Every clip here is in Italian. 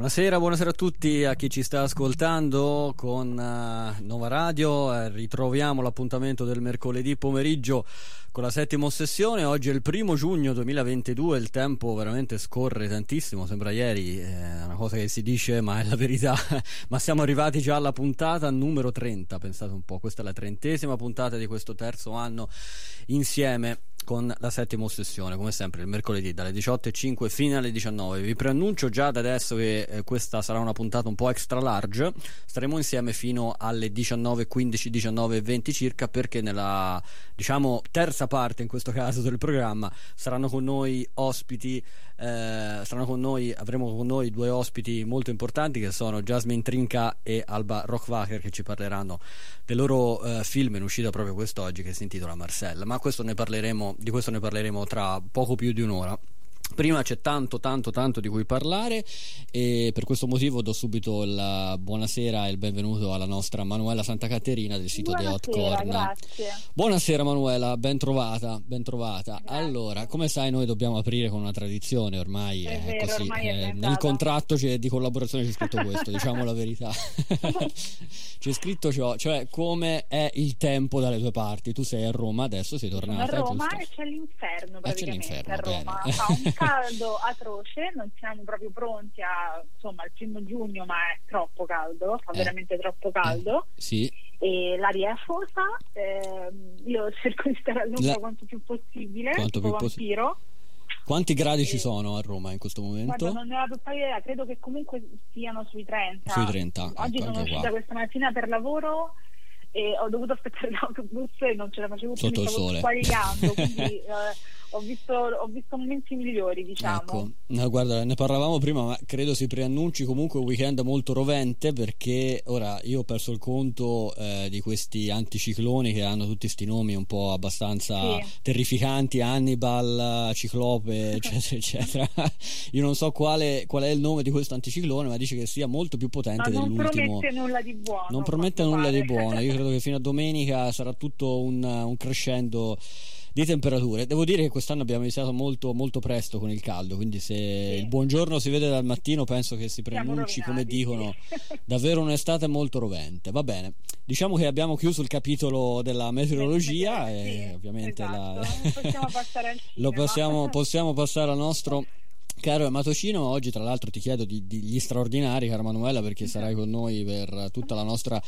Buonasera, buonasera a tutti, a chi ci sta ascoltando con uh, Nova Radio. Eh, ritroviamo l'appuntamento del mercoledì pomeriggio con la settima sessione. Oggi è il primo giugno 2022, il tempo veramente scorre tantissimo, sembra ieri, è una cosa che si dice ma è la verità. ma siamo arrivati già alla puntata numero 30, pensate un po', questa è la trentesima puntata di questo terzo anno insieme con la settima ossessione, come sempre il mercoledì dalle 18.05 fino alle 19. Vi preannuncio già da adesso che eh, questa sarà una puntata un po' extra large. Staremo insieme fino alle 19.15, 19.20 circa, perché nella diciamo terza parte in questo caso del programma saranno con noi ospiti eh, saranno con noi, avremo con noi due ospiti molto importanti che sono Jasmine Trinca e Alba Rockwacher che ci parleranno del loro eh, film in uscita proprio quest'oggi che si intitola Marcella, ma questo parleremo, di questo ne parleremo tra poco più di un'ora. Prima c'è tanto, tanto, tanto di cui parlare e per questo motivo do subito la buonasera e il benvenuto alla nostra Manuela Santa Caterina del sito Buonasera, The Hot Corner. Grazie. Buonasera Manuela, ben trovata, ben trovata. Allora, come sai noi dobbiamo aprire con una tradizione, ormai È è, vero, così. ormai è eh, andata. nel contratto c'è- di collaborazione c'è scritto questo, diciamo la verità. c'è scritto ciò, cioè come è il tempo dalle tue parti. Tu sei a Roma, adesso sei Sono a tornata, Roma giusto? e c'è l'inferno Ah, c'è praticamente l'inferno, a Roma. bene. Caldo atroce, non siamo proprio pronti a, insomma, al primo giugno, ma è troppo caldo, fa Eh. veramente troppo caldo. Sì, E l'aria è afosa, ehm, io cerco di stare all'ombra La- quanto più possibile, Quanto più vampiro. quanti gradi Eh, ci sono a Roma in questo momento? Guarda, non ne ho totale idea, credo che comunque siano sui 30. Sui 30, Oggi ecco, sono uscita qua. questa mattina per lavoro e ho dovuto aspettare l'autobus e non ce la facevo più, Sotto mi stavo sole. squaligliando, quindi eh, ho, visto, ho visto momenti migliori, diciamo. Ecco, no, guarda, ne parlavamo prima, ma credo si preannunci comunque un weekend molto rovente perché ora io ho perso il conto eh, di questi anticicloni che hanno tutti questi nomi un po' abbastanza Sì. terrificanti, Hannibal, Ciclope, eccetera, eccetera. Io non so quale, qual è il nome di questo anticiclone, ma dice che sia molto più Ma potente non dell'ultimo. promette nulla di buono. Non promette nulla di pare. buono. Io credo che fino a domenica sarà tutto un, un crescendo di temperature. Devo dire che quest'anno abbiamo iniziato molto, molto presto con il caldo, quindi se il buongiorno si vede dal mattino, penso che si preannunci, come dicono, sì. davvero un'estate molto rovente. Va bene, diciamo che abbiamo chiuso il capitolo della meteorologia Sì, e ovviamente la- esatto. possiamo passare possiamo, possiamo passare al nostro caro Amatocino. Oggi, tra l'altro, ti chiedo di, di- gli straordinari, cara Manuela, perché sarai con noi per tutta la nostra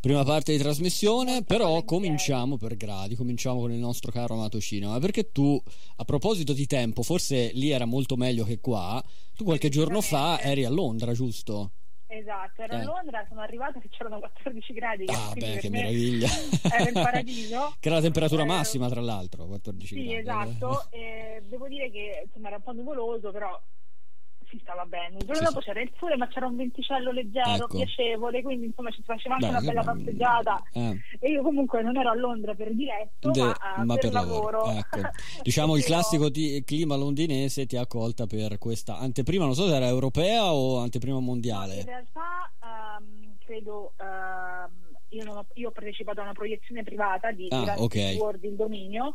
prima parte di trasmissione. Però cominciamo per gradi. Cominciamo con il nostro caro Amatocino. Ma perché tu, a proposito di tempo, forse lì era molto meglio che qua. Tu qualche giorno fa eri a Londra, giusto? Esatto, ero Eh. a Londra, sono arrivata che c'erano 14 gradi. Ah, beh, che me meraviglia! Era il paradiso. che era la temperatura Eh, massima, tra l'altro, 14 Sì, gradi. esatto. E devo dire che insomma era un po' nuvoloso, però si stava bene. Il giorno Sì, dopo sì. c'era il sole, ma c'era un venticello leggero, Ecco. piacevole, quindi insomma ci faceva anche Beh, una bella che- passeggiata. eh. E io comunque non ero a Londra per diretto, De- ma, eh, per, lavoro. Ecco. Diciamo il classico ti- clima londinese ti ha accolta per questa anteprima, non so se era europea o anteprima In mondiale. realtà ehm, credo ehm, io, ho, io ho partecipato a una proiezione privata di Ah, Jurassic ok. World il dominio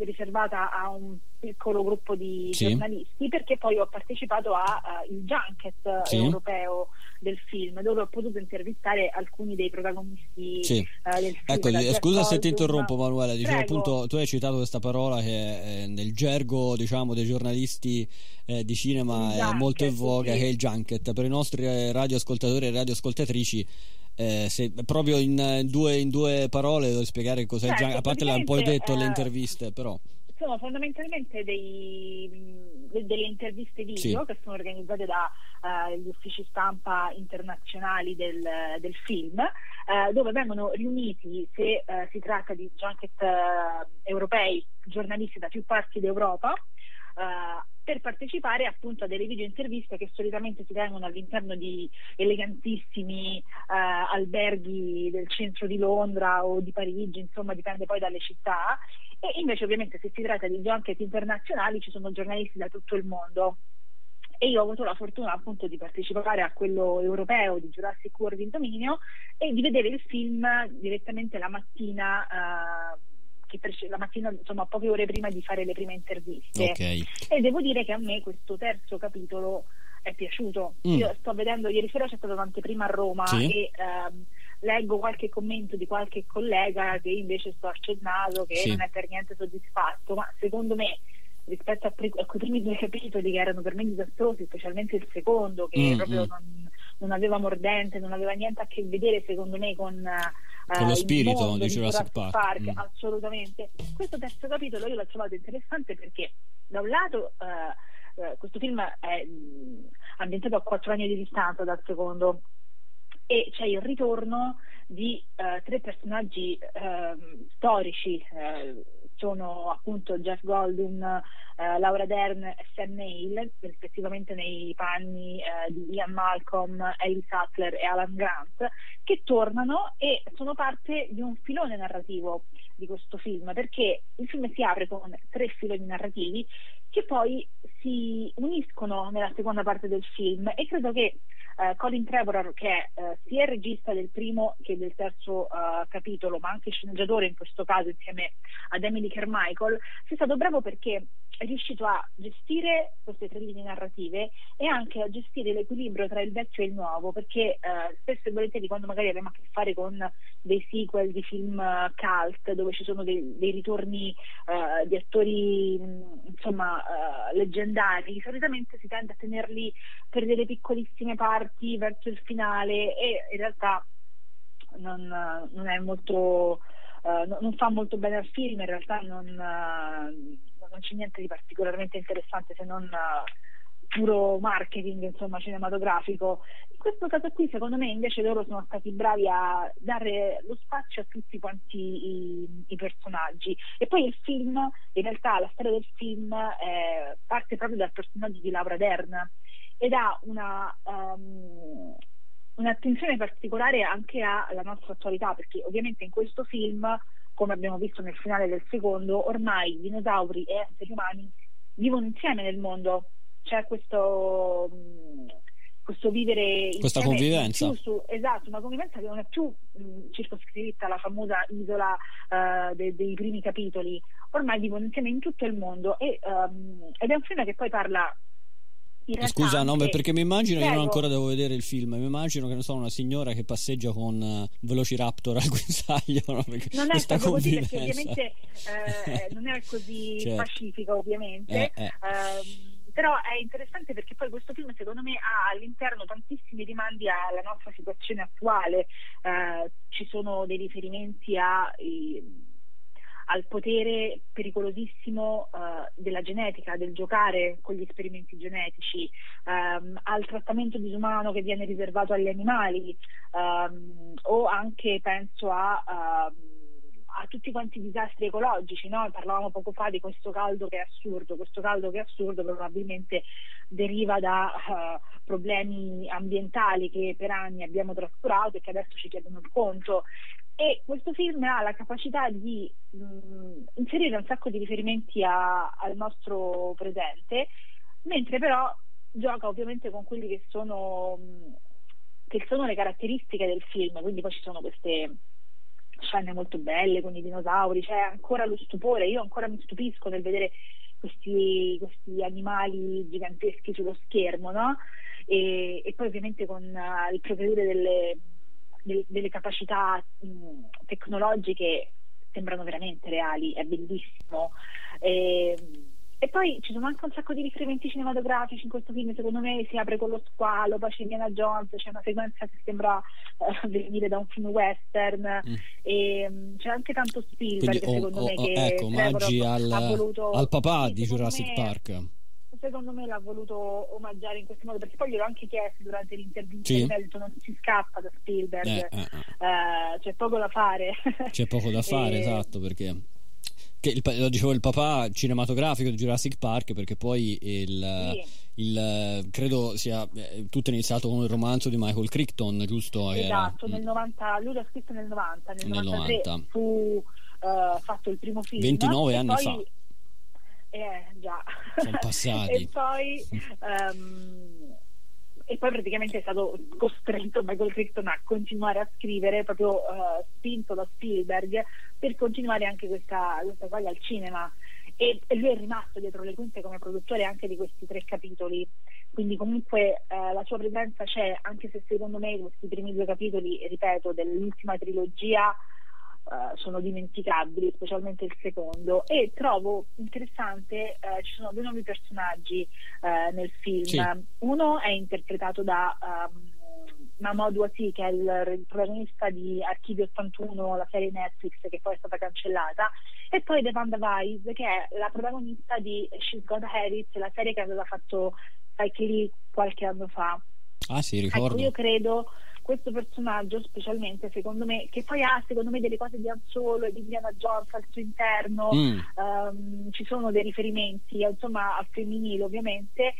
riservata a un piccolo gruppo di Sì. giornalisti perché poi ho partecipato al junket Sì. europeo del film dove ho potuto intervistare alcuni dei protagonisti Sì. eh, del film Ecco, eh, scusa se ti interrompo Manuela, Prego. appunto, tu hai citato questa parola che eh, nel gergo diciamo dei giornalisti eh, di cinema Il è molto in junket, voga, che è il junket. Per i nostri eh, radioascoltatori e radioascoltatrici eh, se proprio in, eh, due, in due parole devo spiegare cos'è il Certo, junket, a parte l'hai un po' detto praticamente, alle eh, interviste, però sono fondamentalmente dei, de- delle interviste video Sì. che sono organizzate dagli uffici stampa internazionali del, del film, eh, dove vengono riuniti, se eh, si tratta di junket eh, europei, giornalisti da più parti d'Europa, eh, per partecipare appunto a delle video interviste che solitamente si tengono all'interno di elegantissimi eh, alberghi del centro di Londra o di Parigi, insomma dipende poi dalle città. E invece ovviamente se si tratta di junket internazionali ci sono giornalisti da tutto il mondo. E io ho avuto la fortuna appunto di partecipare a quello europeo di Jurassic World in Dominio e di vedere il film direttamente la mattina eh, prece- la mattina insomma poche ore prima di fare le prime interviste ok. e devo dire che a me questo terzo capitolo è piaciuto. Mm. Io sto vedendo, ieri sera c'è stata un'anteprima a Roma sì. e ehm, leggo qualche commento di qualche collega che invece sto accennando che sì. non è per niente soddisfatto, ma secondo me rispetto a, pre- a, quei primi due capitoli che erano per me disastrosi, specialmente il secondo che mm, proprio mm. Non, non, aveva mordente, non aveva niente a che vedere secondo me con, con lo spirito di Jurassic Park, Park mm. assolutamente. Questo terzo capitolo io l'ho trovato interessante perché da un lato uh, uh, questo film è mh, ambientato a quattro anni di distanza dal secondo e c'è il ritorno di tre personaggi ehm, storici sono appunto Jeff Goldin, eh, Laura Dern e Sam Neill, rispettivamente nei panni eh, di Ian Malcolm, Ellie Sattler e Alan Grant, che tornano e sono parte di un filone narrativo di questo film, perché il film si apre con tre filoni narrativi che poi si uniscono nella seconda parte del film e credo che Uh, Colin Trevorrow, che è uh, sia il regista del primo che del terzo uh, capitolo, ma anche sceneggiatore in questo caso insieme ad Emily Carmichael, sia stato bravo perché è riuscito a gestire queste tre linee narrative e anche a gestire l'equilibrio tra il vecchio e il nuovo, perché eh, spesso e volentieri quando magari abbiamo a che fare con dei sequel di film uh, cult dove ci sono dei, dei ritorni uh, di attori mh, insomma leggendari, solitamente si tende a tenerli per delle piccolissime parti verso il finale e in realtà non, non molto non fa molto bene al film, in realtà non non c'è niente di particolarmente interessante se non uh, puro marketing insomma, cinematografico. In questo caso qui secondo me invece loro sono stati bravi a dare lo spazio a tutti quanti i, i personaggi e poi il film, in realtà la storia del film eh, parte proprio dal personaggio di Laura Dern ed ha una... Um, un'attenzione particolare anche alla nostra attualità, perché ovviamente in questo film come abbiamo visto nel finale del secondo, ormai dinosauri e esseri umani vivono insieme nel mondo. C'è questo, mm, questo vivere questa convivenza su, esatto una convivenza che non è più mh, mm, circoscritta alla famosa isola uh, de, dei primi capitoli ormai vivono insieme in tutto il mondo e, um, ed è un film che poi parla Scusa, no, beh, perché mi immagino, Prego. io non ancora devo vedere il film, mi immagino che ne so, una signora che passeggia con uh, Velociraptor al guinzaglio. No? non è stato così perché ovviamente eh, non è così certo. pacifica ovviamente. Eh, eh. Um, però è interessante perché poi questo film secondo me ha all'interno tantissimi rimandi alla nostra situazione attuale, uh, ci sono dei riferimenti a... I, al potere pericolosissimo uh, della genetica, del giocare con gli esperimenti genetici, um, al trattamento disumano che viene riservato agli animali um, o anche penso a... Uh, a tutti quanti i disastri ecologici, no? parlavamo poco fa di questo caldo che è assurdo, questo caldo che è assurdo probabilmente deriva da uh, problemi ambientali che per anni abbiamo trascurato e che adesso ci chiedono il conto e questo film ha la capacità di mh, mm, inserire un sacco di riferimenti a, al nostro presente, mentre però gioca ovviamente con quelle che mm, che sono le caratteristiche del film, quindi poi ci sono queste scene molto belle con i dinosauri, c'è ancora lo stupore, io ancora mi stupisco nel vedere questi, questi animali giganteschi sullo schermo, no? E, e poi ovviamente con uh, il progredire delle delle capacità mh, tecnologiche sembrano veramente reali, è bellissimo. E, e, poi ci sono anche un sacco di riferimenti cinematografici in questo film, secondo me si apre con lo squalo, poi c'è Indiana Jones, c'è una sequenza che sembra uh, venire da un film western mm. e um, c'è anche tanto Spielberg Quindi, secondo oh, me oh, che ecco, omaggi al, al papà di Jurassic me, Park secondo me l'ha voluto omaggiare in questo modo perché poi gliel'ho anche chiesto durante l'intervista sì. detto non si scappa da Spielberg eh, eh, eh. c'è poco da fare c'è poco da fare e... esatto perché il, lo dicevo il papà cinematografico di Jurassic Park perché poi il, sì. il credo sia eh, tutto iniziato con il romanzo di Michael Crichton giusto? esatto Era, nel 90 lui l'ha scritto nel 90 nel, nel 90 fu uh, fatto il primo film 29 anni poi, fa eh, già. Sono passati. e, poi, um, e poi praticamente è stato costretto Michael Crichton a continuare a scrivere, proprio uh, spinto da Spielberg, per continuare anche questa, questa cosa al cinema. E, e lui è rimasto dietro le quinte come produttore anche di questi tre capitoli. quindi comunque eh, la sua presenza c'è, anche se secondo me questi primi due capitoli, ripeto, dell'ultima trilogia uh, sono dimenticabili, specialmente il secondo. E trovo interessante, uh, ci sono due nuovi personaggi uh, nel film. Sì. Uno è interpretato da um, Mahmoud Wasi, che è il, il, protagonista di Archivio 81, la serie Netflix che poi è stata cancellata, e poi Devanda Vice, che è la protagonista di She's Got Harris, la serie che aveva fatto Spike Lee qualche anno fa. Ah sì, ricordo. Ecco, io credo questo personaggio specialmente secondo me che poi ha secondo me delle cose di Han Solo e di Indiana Jones al suo interno mm. um, ci sono dei riferimenti insomma al femminile ovviamente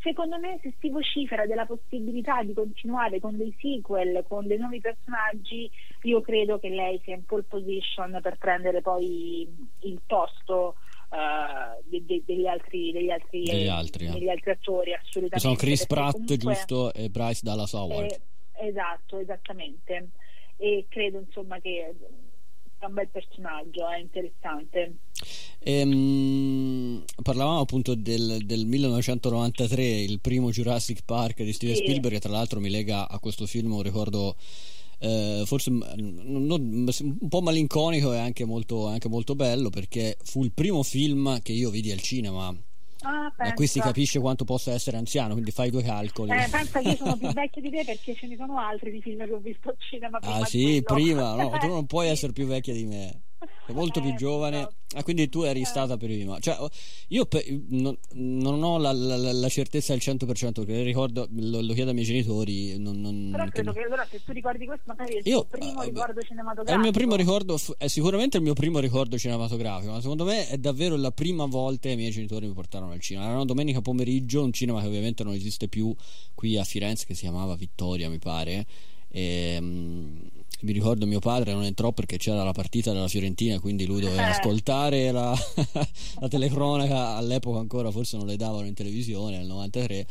secondo me se si vocifera della possibilità di continuare con dei sequel, con dei nuovi personaggi, io credo che lei sia in pole position per prendere poi il posto uh, de- de- degli, altri, degli, altri, degli, altri, degli altri attori assolutamente. Sono Chris Pratt, comunque, giusto, e Bryce Dallas Howard. Eh, esatto, esattamente. E credo insomma che è un bel personaggio, è interessante. Ehm, parlavamo appunto del, del, 1993, il primo Jurassic Park di Steven sì. Spielberg, che tra l'altro mi lega a questo film un ricordo eh, forse non, un po' malinconico e anche molto, anche molto bello perché fu il primo film che io vidi al cinema Ah, qui si capisce quanto possa essere anziano, quindi fai due calcoli. Eh, pensa che io sono più vecchio di te perché ce ne sono altri di film che ho visto al cinema. Ah sì, prima, no, tu non puoi essere più vecchia di me sei molto più eh, giovane. Ah, quindi tu eri stata prima. Cioè, io pe- non, non, ho la, la, la, certezza al 100% perché ricordo, lo, lo, chiedo ai miei genitori. Non, non, Però credo che, che allora se tu ricordi questo, magari è il io, tuo primo uh, ricordo cinematografico. È il mio primo ricordo, è sicuramente il mio primo ricordo cinematografico, ma secondo me è davvero la prima volta che i miei genitori mi portarono al cinema. Era una domenica pomeriggio, un cinema che ovviamente non esiste più qui a Firenze, che si chiamava Vittoria, mi pare. E, um, mi ricordo mio padre non entrò perché c'era la partita della Fiorentina quindi lui doveva eh. ascoltare la, la, telecronaca. All'epoca ancora forse non le davano in televisione nel 93 eh,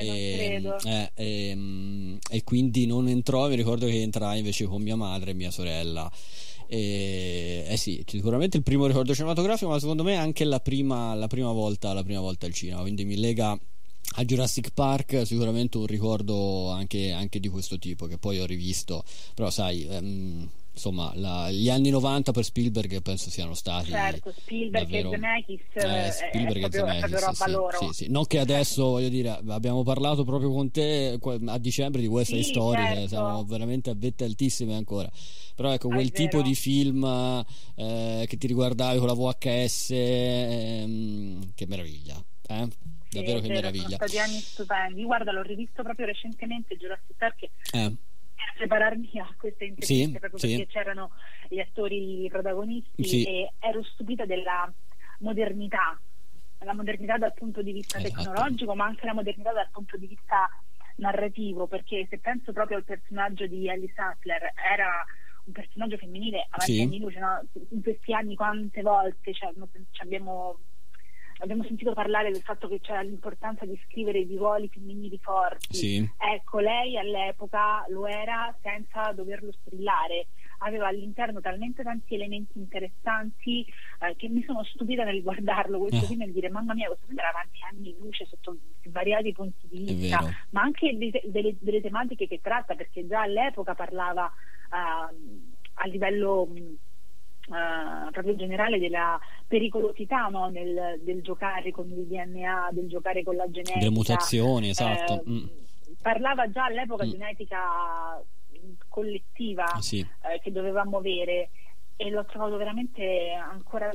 e, eh, e, ehm, e, quindi non entrò. Mi ricordo che entrai invece con mia madre e mia sorella. E, eh sì, sicuramente il primo ricordo cinematografico ma secondo me anche la prima, la prima volta la prima volta al cinema quindi mi lega a Jurassic Park sicuramente un ricordo anche, anche, di questo tipo che poi ho rivisto. Però sai ehm, insomma la, gli anni 90 per Spielberg penso siano stati certo Spielberg davvero, e Zemeckis eh, Spielberg è proprio, e Zemeckis sì, sì, sì, non che adesso voglio dire abbiamo parlato proprio con te a dicembre di questa sì, storia certo. siamo veramente a vette altissime ancora. Però ecco quel tipo di film eh, che ti riguardavi con la VHS ehm, che meraviglia eh? Davvero che meraviglia. Sono stati anni stupendi. Guarda, l'ho rivisto proprio recentemente Jurassic Park. Eh. Per prepararmi a queste interviste sì, proprio sì. perché c'erano gli attori protagonisti sì. e ero stupita della modernità, la modernità dal punto di vista esatto. tecnologico, ma anche la modernità dal punto di vista narrativo, perché se penso proprio al personaggio di Ellie Sattler, era un personaggio femminile avanti sì. anni luce, no? in questi anni quante volte cioè, abbiamo abbiamo sentito parlare del fatto che c'era l'importanza di scrivere di ruoli femminili forti. Sì. Ecco, lei all'epoca lo era senza doverlo strillare. Aveva all'interno talmente tanti elementi interessanti eh, che mi sono stupita nel guardarlo questo eh. film e dire mamma mia questo film era avanti anni in luce sotto svariati punti di vista, ma anche de- delle, delle, tematiche che tratta perché già all'epoca parlava uh, a livello mh, Uh, proprio generale della pericolosità no? Nel, del giocare con il DNA, del giocare con la genetica. Delle mutazioni, esatto. Eh, mm. Parlava già all'epoca mm. di un'etica collettiva sì. eh, che dovevamo avere e l'ho trovato veramente ancora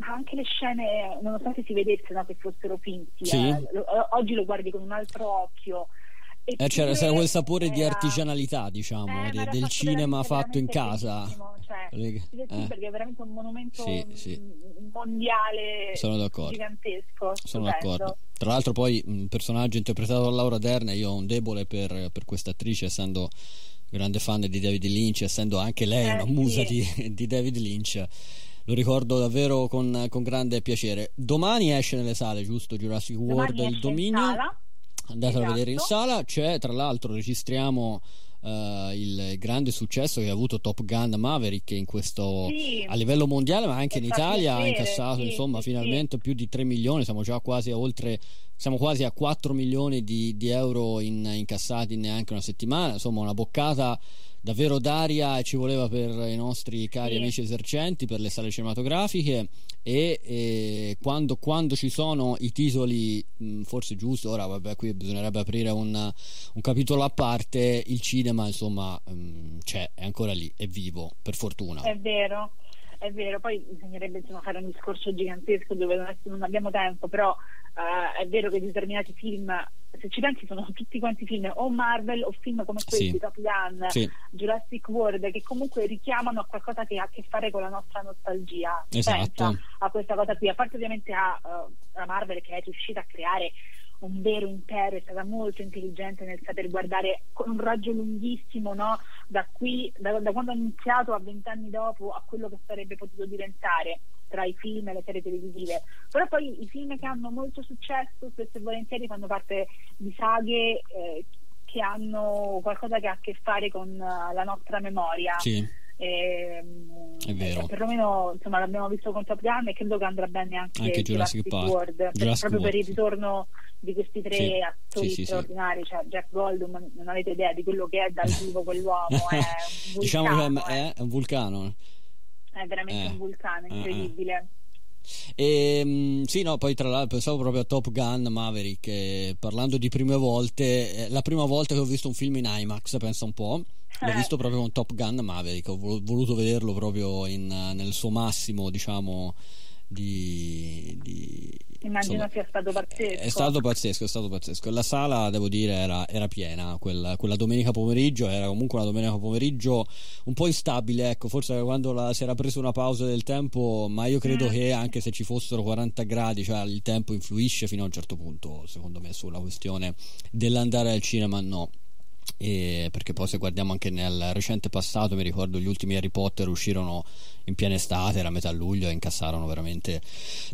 anche le scene nonostante si vedesse no, che fossero finti sì. eh, oggi lo guardi con un altro occhio eh, c'era, c'era, quel sapore era... di artigianalità, diciamo, eh, de, del cinema fatto in casa. Cioè, eh. perché è veramente un monumento sì, sì. mondiale Sono d'accordo. gigantesco. Sono d'accordo. Tra l'altro, poi un personaggio interpretato da Laura Dern, io ho un debole per, per questa attrice, essendo grande fan di David Lynch, essendo anche lei eh, una musa di, di, David Lynch. Lo ricordo davvero con, con, grande piacere. Domani esce nelle sale, giusto? Jurassic World il dominio andatelo esatto. a vedere in esatto. sala c'è tra l'altro registriamo Uh, il grande successo che ha avuto Top Gun Maverick in questo, sì, a livello mondiale ma anche in Italia ha incassato sì, insomma sì, finalmente più di 3 milioni siamo già quasi a oltre siamo quasi a 4 milioni di, di euro in, incassati in neanche una settimana, insomma una boccata davvero d'aria ci voleva per i nostri cari sì. amici esercenti, per le sale cinematografiche e, e quando, quando, ci sono i titoli mh, forse giusto, ora vabbè qui bisognerebbe aprire un, un capitolo a parte, il cinema insomma mh, c'è, è ancora lì, è vivo, per fortuna. È vero è vero, poi bisognerebbe insomma, fare un discorso gigantesco dove non abbiamo tempo, però uh, è vero che determinati film, se ci pensi, sono tutti quanti film o Marvel o film come questi, sì. Top Gun, sì. Jurassic World, che comunque richiamano a qualcosa che ha a che fare con la nostra nostalgia. Esatto. Pensa a questa cosa qui, a parte ovviamente a, uh, a Marvel che è riuscita a creare un vero impero, è stata molto intelligente nel saper guardare con un raggio lunghissimo no? da qui, da, da quando ha iniziato a vent'anni dopo a quello che sarebbe potuto diventare tra i film e le serie televisive. Però poi i film che hanno molto successo spesso e volentieri fanno parte di saghe eh, che hanno qualcosa che ha a che fare con uh, la nostra memoria. Sì. E, è vero. perlomeno insomma, l'abbiamo visto con Top Gun e credo che andrà bene anche, anche Jurassic, Jurassic World Jurassic proprio World. per il ritorno di questi tre sì, attori sì, straordinari sì, cioè Jack Goldman non avete idea di quello che è dal vivo quell'uomo è un vulcano, diciamo che è, è, un vulcano è veramente eh. un vulcano eh, eh. incredibile e, ehm, sì, no, poi tra l'altro pensavo proprio a Top Gun Maverick, eh, parlando di prime volte, eh, la prima volta che ho visto un film in IMAX, pensa un po', l'ho visto proprio con Top Gun Maverick, ho voluto vederlo proprio in, nel suo massimo, diciamo, di, di Immagino insomma, sia stato pazzesco. È stato pazzesco, è stato pazzesco. La sala, devo dire, era, era piena quella, quella, domenica pomeriggio. Era comunque una domenica pomeriggio un po' instabile. Ecco, forse quando la, si era preso una pausa del tempo, ma io credo mm. che anche se ci fossero 40 gradi, cioè il tempo influisce fino a un certo punto, secondo me, sulla questione dell'andare al cinema. No. E perché poi se guardiamo anche nel recente passato mi ricordo gli ultimi Harry Potter uscirono in piena estate era metà luglio e incassarono veramente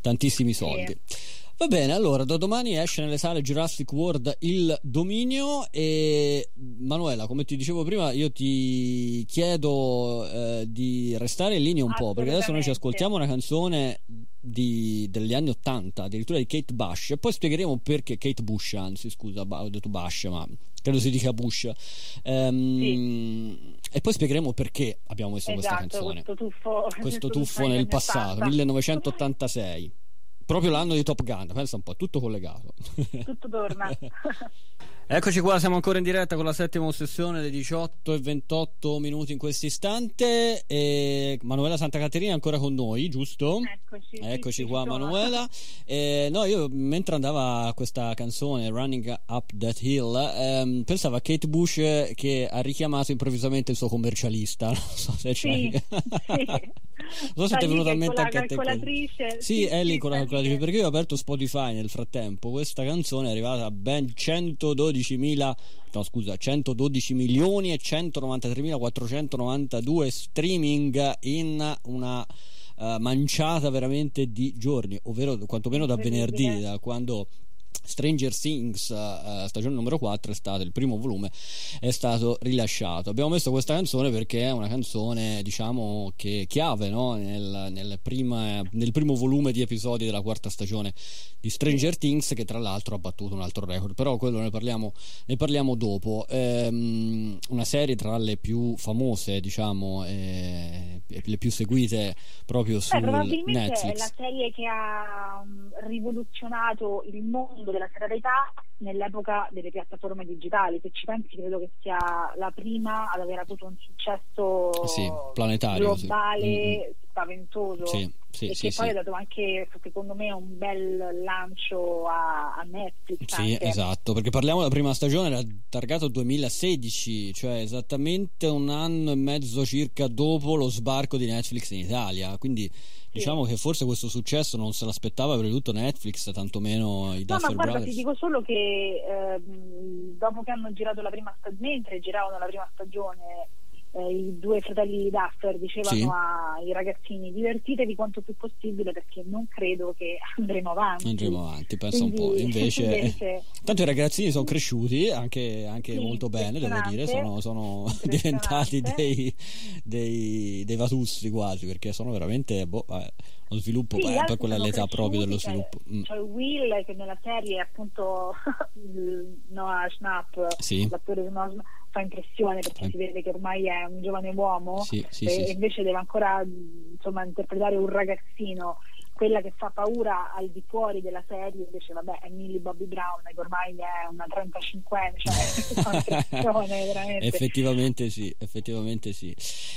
tantissimi soldi sì. Va bene, allora da domani esce nelle sale Jurassic World il dominio e Manuela, come ti dicevo prima, io ti chiedo eh, di restare in linea un po' perché adesso noi ci ascoltiamo una canzone di, degli anni 80, addirittura di Kate Bush e poi spiegheremo perché Kate Bush, anzi scusa, ho detto Bush, ma credo si dica Bush. Um, sì. E poi spiegheremo perché abbiamo messo esatto, questa canzone. Questo tuffo, questo tuffo nel passato, 1986 proprio l'anno di Top Gun, pensa un po', tutto collegato. Tutto torna. Eccoci qua, siamo ancora in diretta con la settima sessione delle 18 e 28 minuti in questo istante. E Manuela Santa Caterina è ancora con noi, giusto? Eccoci, Eccoci sì, qua, Manuela. E, no, io mentre andava questa canzone Running Up That Hill, ehm, pensavo a Kate Bush che ha richiamato improvvisamente il suo commercialista. Non so se c'è. Sì, sì. Non so se ti è venuto in mente anche a te. Sì, sì, è lì con la calcolatrice perché io ho aperto Spotify nel frattempo. Questa canzone è arrivata a ben 112.000 no scusa 112 milioni e 193.492 streaming in una uh, manciata veramente di giorni ovvero quantomeno da venerdì da quando Stranger Things uh, stagione numero 4 è stato il primo volume è stato rilasciato. Abbiamo messo questa canzone perché è una canzone diciamo che chiave no? nel, nel, prima, nel, primo volume di episodi della quarta stagione di Stranger Things che tra l'altro ha battuto un altro record. Però quello ne parliamo, ne parliamo dopo. Ehm, una serie tra le più famose diciamo eh, le più seguite proprio su Netflix è la serie che ha um, rivoluzionato il mondo della seralità nell'epoca delle piattaforme digitali. Se ci pensi, credo che sia la prima ad aver avuto un successo sì, planetario, globale, sì. Mm-hmm. spaventoso. Sì, sì, e sì, che poi ha dato anche, secondo me, un bel lancio a, a Netflix. Sì, anche. esatto, perché parliamo della prima stagione, era targato 2016, cioè esattamente un anno e mezzo circa dopo lo sbarco di Netflix in Italia. Quindi Diciamo che forse questo successo non se l'aspettava per tutto Netflix, tantomeno i Duffer no, ma guarda, Brothers. ti dico solo che eh, dopo che hanno girato la prima stagione, mentre giravano la prima stagione eh, i due fratelli Duffer dicevano sì. ai ragazzini divertitevi quanto più possibile perché non credo che andremo avanti. Andremo avanti, penso Quindi, un po'. Invece, invece... tanto i ragazzini sono cresciuti anche, anche sì, molto bene, devo dire, sono, sono diventati dei, dei, dei vatussi quasi perché sono veramente... Boh, lo sviluppo sì, poi quella è l'età proprio dello sviluppo mm. Will che nella serie è appunto Noah Schnapp sì. l'attore di Noah Schnapp fa impressione perché eh. si vede che ormai è un giovane uomo sì, sì, e invece deve ancora insomma interpretare un ragazzino quella che fa paura al di fuori della serie invece vabbè è Millie Bobby Brown che ormai è una 35enne cioè effettivamente sì effettivamente sì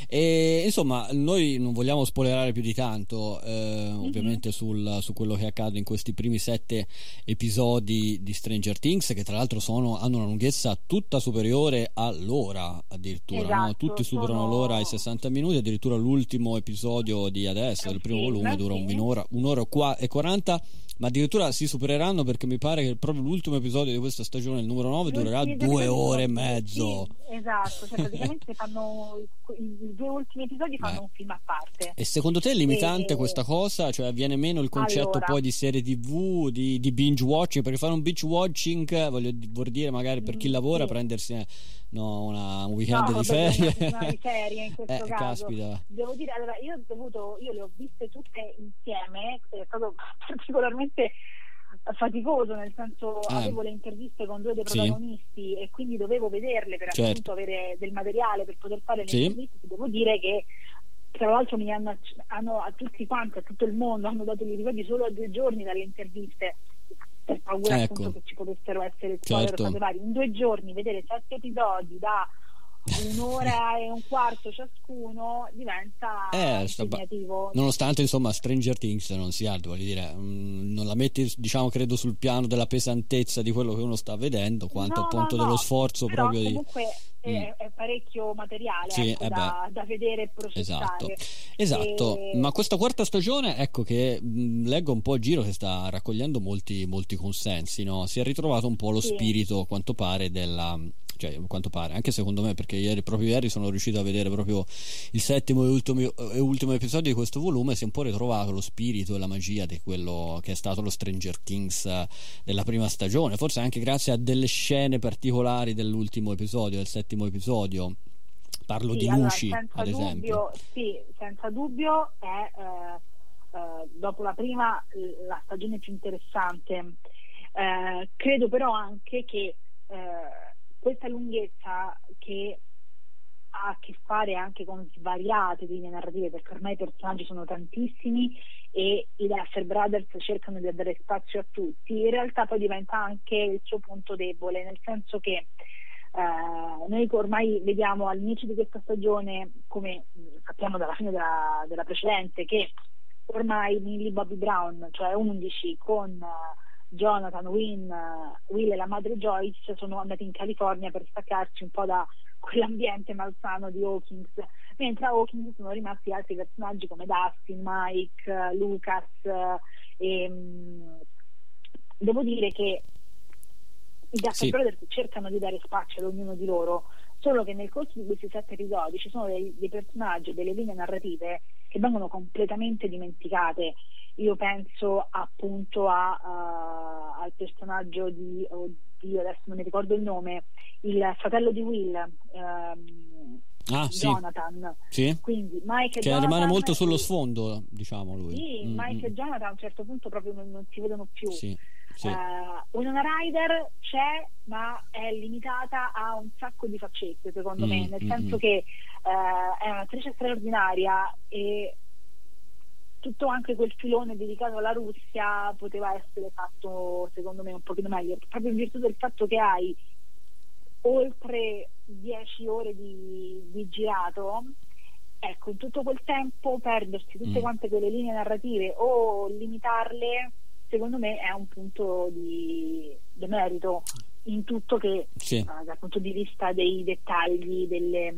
e insomma noi non vogliamo spoilerare più di tanto eh, mm-hmm. ovviamente sul, su quello che accade in questi primi sette episodi di Stranger Things che tra l'altro sono, hanno una lunghezza tutta superiore all'ora addirittura esatto, no? tutti superano sono... l'ora ai 60 minuti addirittura l'ultimo episodio di adesso del primo volume dura un minore un'ora e 40 ma addirittura si supereranno perché mi pare che proprio l'ultimo episodio di questa stagione, il numero 9, durerà due ore e mezzo. Sì, esatto, cioè praticamente fanno i due ultimi episodi fanno eh. un film a parte. E secondo te è limitante e... questa cosa? Cioè viene meno il concetto allora, poi di serie tv, di, di, binge watching? Perché fare un binge watching voglio, vuol dire magari per chi mm, lavora sì. prendersi eh, no, una, un weekend no, di ferie. Una di ferie in questo eh, caso. Caspita. Devo dire, allora io ho dovuto, io le ho viste tutte insieme, è stato particolarmente faticoso, nel senso eh. avevo le interviste con due dei protagonisti sì. e quindi dovevo vederle per certo. appunto avere del materiale per poter fare le sì. interviste. Devo dire che tra l'altro mi hanno, hanno, a tutti quanti, a tutto il mondo, hanno dato gli ricordi solo a due giorni dalle interviste per paura ecco. appunto che ci potessero essere certo. vari. In due giorni vedere sette episodi da un'ora e un quarto ciascuno diventa eh, impegnativo. Nonostante insomma Stranger Things non sia alto, voglio dire, mm, non la metti diciamo credo sul piano della pesantezza di quello che uno sta vedendo, quanto no, appunto no, dello sforzo Però proprio comunque di è, mm. è, parecchio materiale sì, ecco, eh da, da, vedere e processare. Esatto, esatto. E... ma questa quarta stagione, ecco che mh, mm, leggo un po' a giro che sta raccogliendo molti, molti consensi, no? si è ritrovato un po' lo sì. spirito, a quanto pare, della cioè a quanto pare, anche secondo me, perché ieri, proprio ieri sono riuscito a vedere proprio il settimo e ultimo, e ultimo episodio di questo volume, si è un po' ritrovato lo spirito e la magia di quello che è stato lo Stranger Things eh, della prima stagione, forse anche grazie a delle scene particolari dell'ultimo episodio, del settimo episodio. Parlo sì, di allora, luci, ad dubbio, esempio. Sì, senza dubbio è eh, eh, dopo la prima la stagione più interessante. Eh, credo però anche che eh, questa lunghezza che ha a che fare anche con svariate linee narrative perché ormai i personaggi sono tantissimi e i Duffer Brothers cercano di dare spazio a tutti in realtà poi diventa anche il suo punto debole nel senso che eh, noi ormai vediamo all'inizio di questa stagione come sappiamo dalla fine della, della precedente che ormai Millie Bobby Brown cioè 11 con Jonathan, Win, Will e la madre Joyce sono andati in California per staccarci un po' da quell'ambiente malsano di Hawkins, mentre a Hawkins sono rimasti altri personaggi come Dustin, Mike, Lucas e mm, devo dire che i Duffer sì. Brothers cercano di dare spazio ad ognuno di loro, solo che nel corso di questi sette episodi ci sono dei, dei personaggi, delle linee narrative che vengono completamente dimenticate io penso appunto a, uh, al personaggio di, oddio adesso non mi ricordo il nome, il fratello di Will, um, ah, Jonathan. Sì. Quindi Mike che Jonathan, rimane molto sullo sfondo, diciamo lui. Sì, mm, Mike mm. e Jonathan a un certo punto proprio non, non si vedono più. Sì. Sì. Uh, Winona Rider c'è ma è limitata a un sacco di faccette secondo mm, me nel mm, senso mm. che uh, è un'attrice straordinaria e tutto anche quel filone dedicato alla Russia poteva essere fatto secondo me un pochino meglio, proprio in virtù del fatto che hai oltre 10 ore di, di girato, ecco, in tutto quel tempo perdersi tutte mm. quante quelle linee narrative o limitarle, secondo me è un punto di demerito in tutto che sì. uh, dal punto di vista dei dettagli, delle,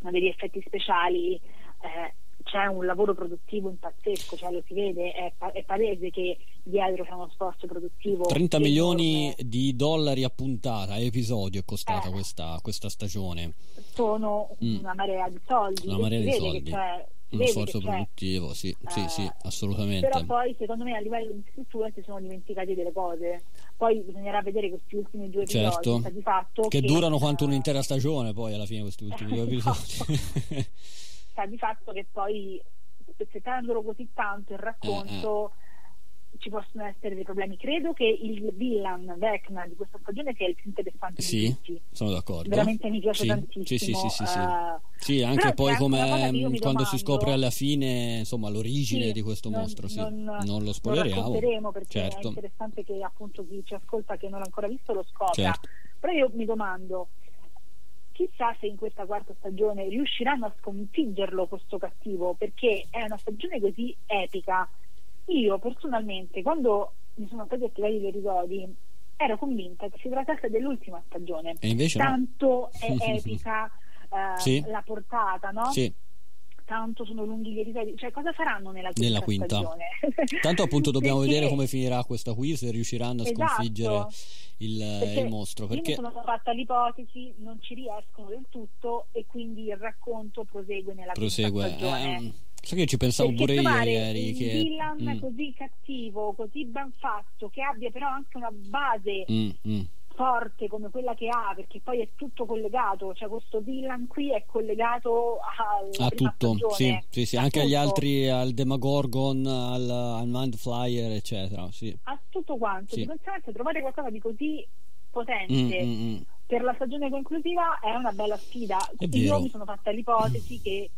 degli effetti speciali, eh, c'è un lavoro produttivo pazzesco, cioè lo si vede, è, è palese che dietro c'è uno sforzo produttivo. 30 milioni enorme. di dollari a puntata, a episodio è costata eh, questa, questa, stagione. Sono mm. una marea di soldi. Una marea di soldi. C'è, uno sforzo produttivo, sì, eh, sì, sì, assolutamente. Però poi secondo me a livello di struttura si sono dimenticati delle cose. Poi bisognerà vedere questi ultimi due episodi. Certo. Di fatto che, che durano quanto uh, un'intera stagione poi alla fine questi ultimi due episodi. sta di fatto che poi spezzettandolo così tanto il racconto eh ci possono essere dei problemi. Credo che il villain Vecna di questa stagione sia il più interessante sì, di tutti. sono d'accordo. Veramente mi piace sì, tantissimo. Sì, sì, sì, sì, uh, sì anche poi come quando domando, si scopre alla fine insomma l'origine sì, di questo non, mostro, sì. non, non, lo spoileriamo. Lo perché certo. è interessante che appunto chi ci ascolta che non l'ha ancora visto lo scopra. Certo. Però io mi domando chissà se in questa quarta stagione riusciranno a sconfiggerlo questo cattivo perché è una stagione così epica io personalmente, quando mi sono stati attivati dei episodi, ero convinta che si trattasse dell'ultima stagione. E invece Tanto no. è epica uh, sì. la portata, no? Sì. Tanto sono lunghi gli episodi, cioè cosa faranno nella quinta, nella quinta. Tanto appunto dobbiamo perché... vedere come finirà questa qui, se riusciranno a esatto. sconfiggere il, il, mostro. Perché io mi sono fatta l'ipotesi, non ci riescono del tutto e quindi il racconto prosegue nella prosegue. quinta stagione. Eh, Sai che ci pensavo Perché pure io ieri. Un che... villain mm. così cattivo, così ben fatto, che abbia però anche una base mm, mm. Forte come quella che ha, perché poi è tutto collegato. Cioè, questo villain qui è collegato al, a tutto. Sì, sì, sì. anche tutto. agli altri, al Demagorgon, al, al Mind Flyer, eccetera. Sì. A tutto quanto. Di conseguenza, trovare qualcosa di così potente. Mm, mm, mm. Per la stagione conclusiva è una bella sfida. Io mi sono fatta l'ipotesi che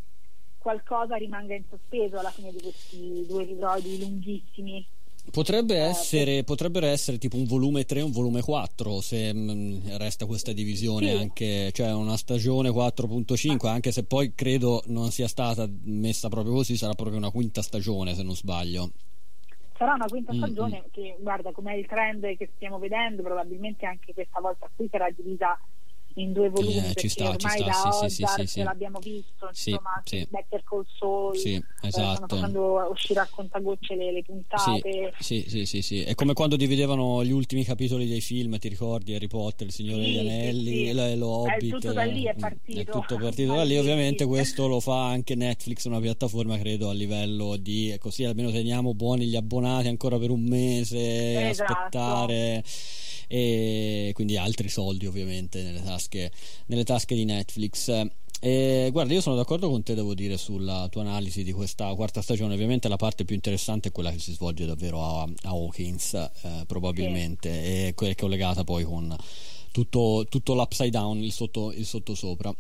qualcosa rimanga in sospeso alla fine di questi due episodi lunghissimi. Potrebbe eh, essere, potrebbero essere tipo un volume 3 un volume 4 se mh, mm, resta questa divisione sì. anche, cioè una stagione 4.5 ah. anche se poi credo non sia stata messa proprio così sarà proprio una quinta stagione se non sbaglio sarà una quinta mm, stagione mm-hmm. che guarda com'è il trend che stiamo vedendo probabilmente anche questa volta qui sarà divisa in due volumi eh, ci sta, ormai ci sta, da sì, Ozark sì, sì, l'abbiamo visto insomma sì. Better Call Saul sì, esatto. stanno facendo uscire a contagocce le, le puntate. Sì, sì, sì, sì, è come quando dividevano gli ultimi capitoli dei film ti ricordi? Harry Potter, Il Signore degli Anelli lo, lo Hobbit è tutto da lì è partito è tutto partito da lì. ovviamente questo lo fa anche Netflix una piattaforma credo a livello di così almeno teniamo buoni gli abbonati ancora per un mese esatto. aspettare e quindi altri soldi ovviamente nelle tasche, nelle tasche di Netflix. E, guarda, io sono d'accordo con te, devo dire, sulla tua analisi di questa quarta stagione. Ovviamente la parte più interessante è quella che si svolge davvero a, a Hawkins, eh, probabilmente, sì. e quella che è collegata poi con tutto, tutto l'upside down, il, sotto, il sottosopra.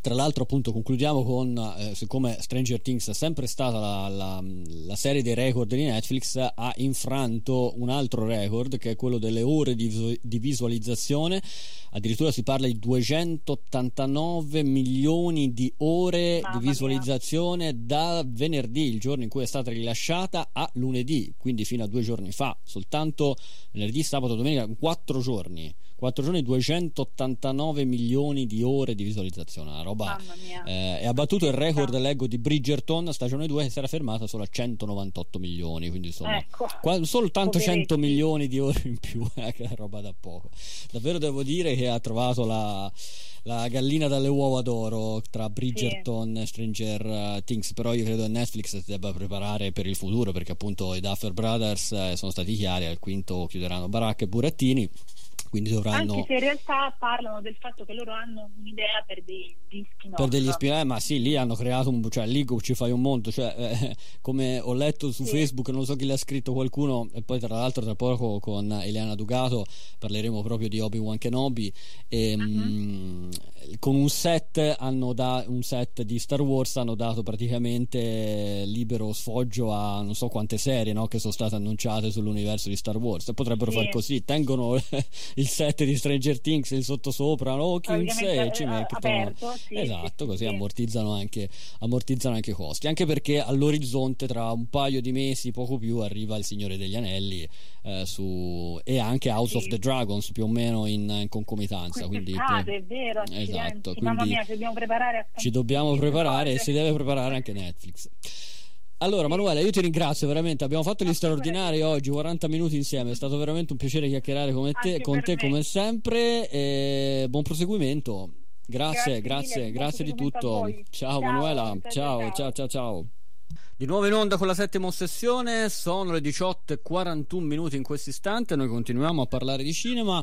Tra l'altro, appunto, concludiamo con eh, siccome Stranger Things è sempre stata la, la, la, serie dei record di Netflix, ha infranto un altro record che è quello delle ore di, di visualizzazione. Addirittura si parla di 289 milioni di ore Mamma di visualizzazione mia. da venerdì, il giorno in cui è stata rilasciata, a lunedì, quindi fino a due giorni fa. Soltanto venerdì, sabato, domenica, quattro giorni. 4 giorni 289 milioni di ore di visualizzazione una roba eh, e ha battuto il record leggo di Bridgerton stagione 2 che si era fermata solo a 198 milioni quindi insomma ecco. qua, soltanto Poveretti. 100 milioni di ore in più eh, che è roba da poco. Davvero devo dire che ha trovato la la gallina dalle uova d'oro tra Bridgerton e Stranger uh, Things però io credo che Netflix si debba preparare per il futuro perché appunto i Duffer Brothers eh, sono stati chiari al quinto chiuderanno baracche e burattini quindi dovranno... Anche se in realtà parlano del fatto che loro hanno un'idea per degli spin-off. Per degli spin-off, eh, ma sì, lì hanno creato un... cioè lì ci fai un mondo, cioè eh, come ho letto su sì. Facebook, non so chi l'ha scritto qualcuno, e poi tra l'altro tra poco con Eliana Ducato parleremo proprio di Obi-Wan Kenobi, e, uh-huh. mh, con un set, hanno da, un set di Star Wars hanno dato praticamente libero sfoggio a non so quante serie no, che sono state annunciate sull'universo di Star Wars, e potrebbero sì. far così, tengono il set di Stranger Things il sottosopra no? Kings e ci mettono sì, esatto così sì. ammortizzano, anche, ammortizzano anche i costi. Anche perché all'orizzonte tra un paio di mesi poco più arriva il Signore degli Anelli eh, su, e anche House of the Dragons più o meno in, in concomitanza quindi cade, è vero esatto quindi mia, ci dobbiamo preparare ci dobbiamo preparare e si deve preparare anche Netflix Allora, Manuela, io ti ringrazio veramente. Abbiamo fatto gli straordinari oggi, 40 minuti insieme. È stato veramente un piacere chiacchierare con te, con te come sempre. E buon proseguimento. Grazie, grazie, grazie, grazie di tutto. Ciao, ciao Manuela, ciao, ciao, ciao, ciao. Di nuovo in onda con la settima sessione, sono le 18.41 minuti in questo istante, noi continuiamo a parlare di cinema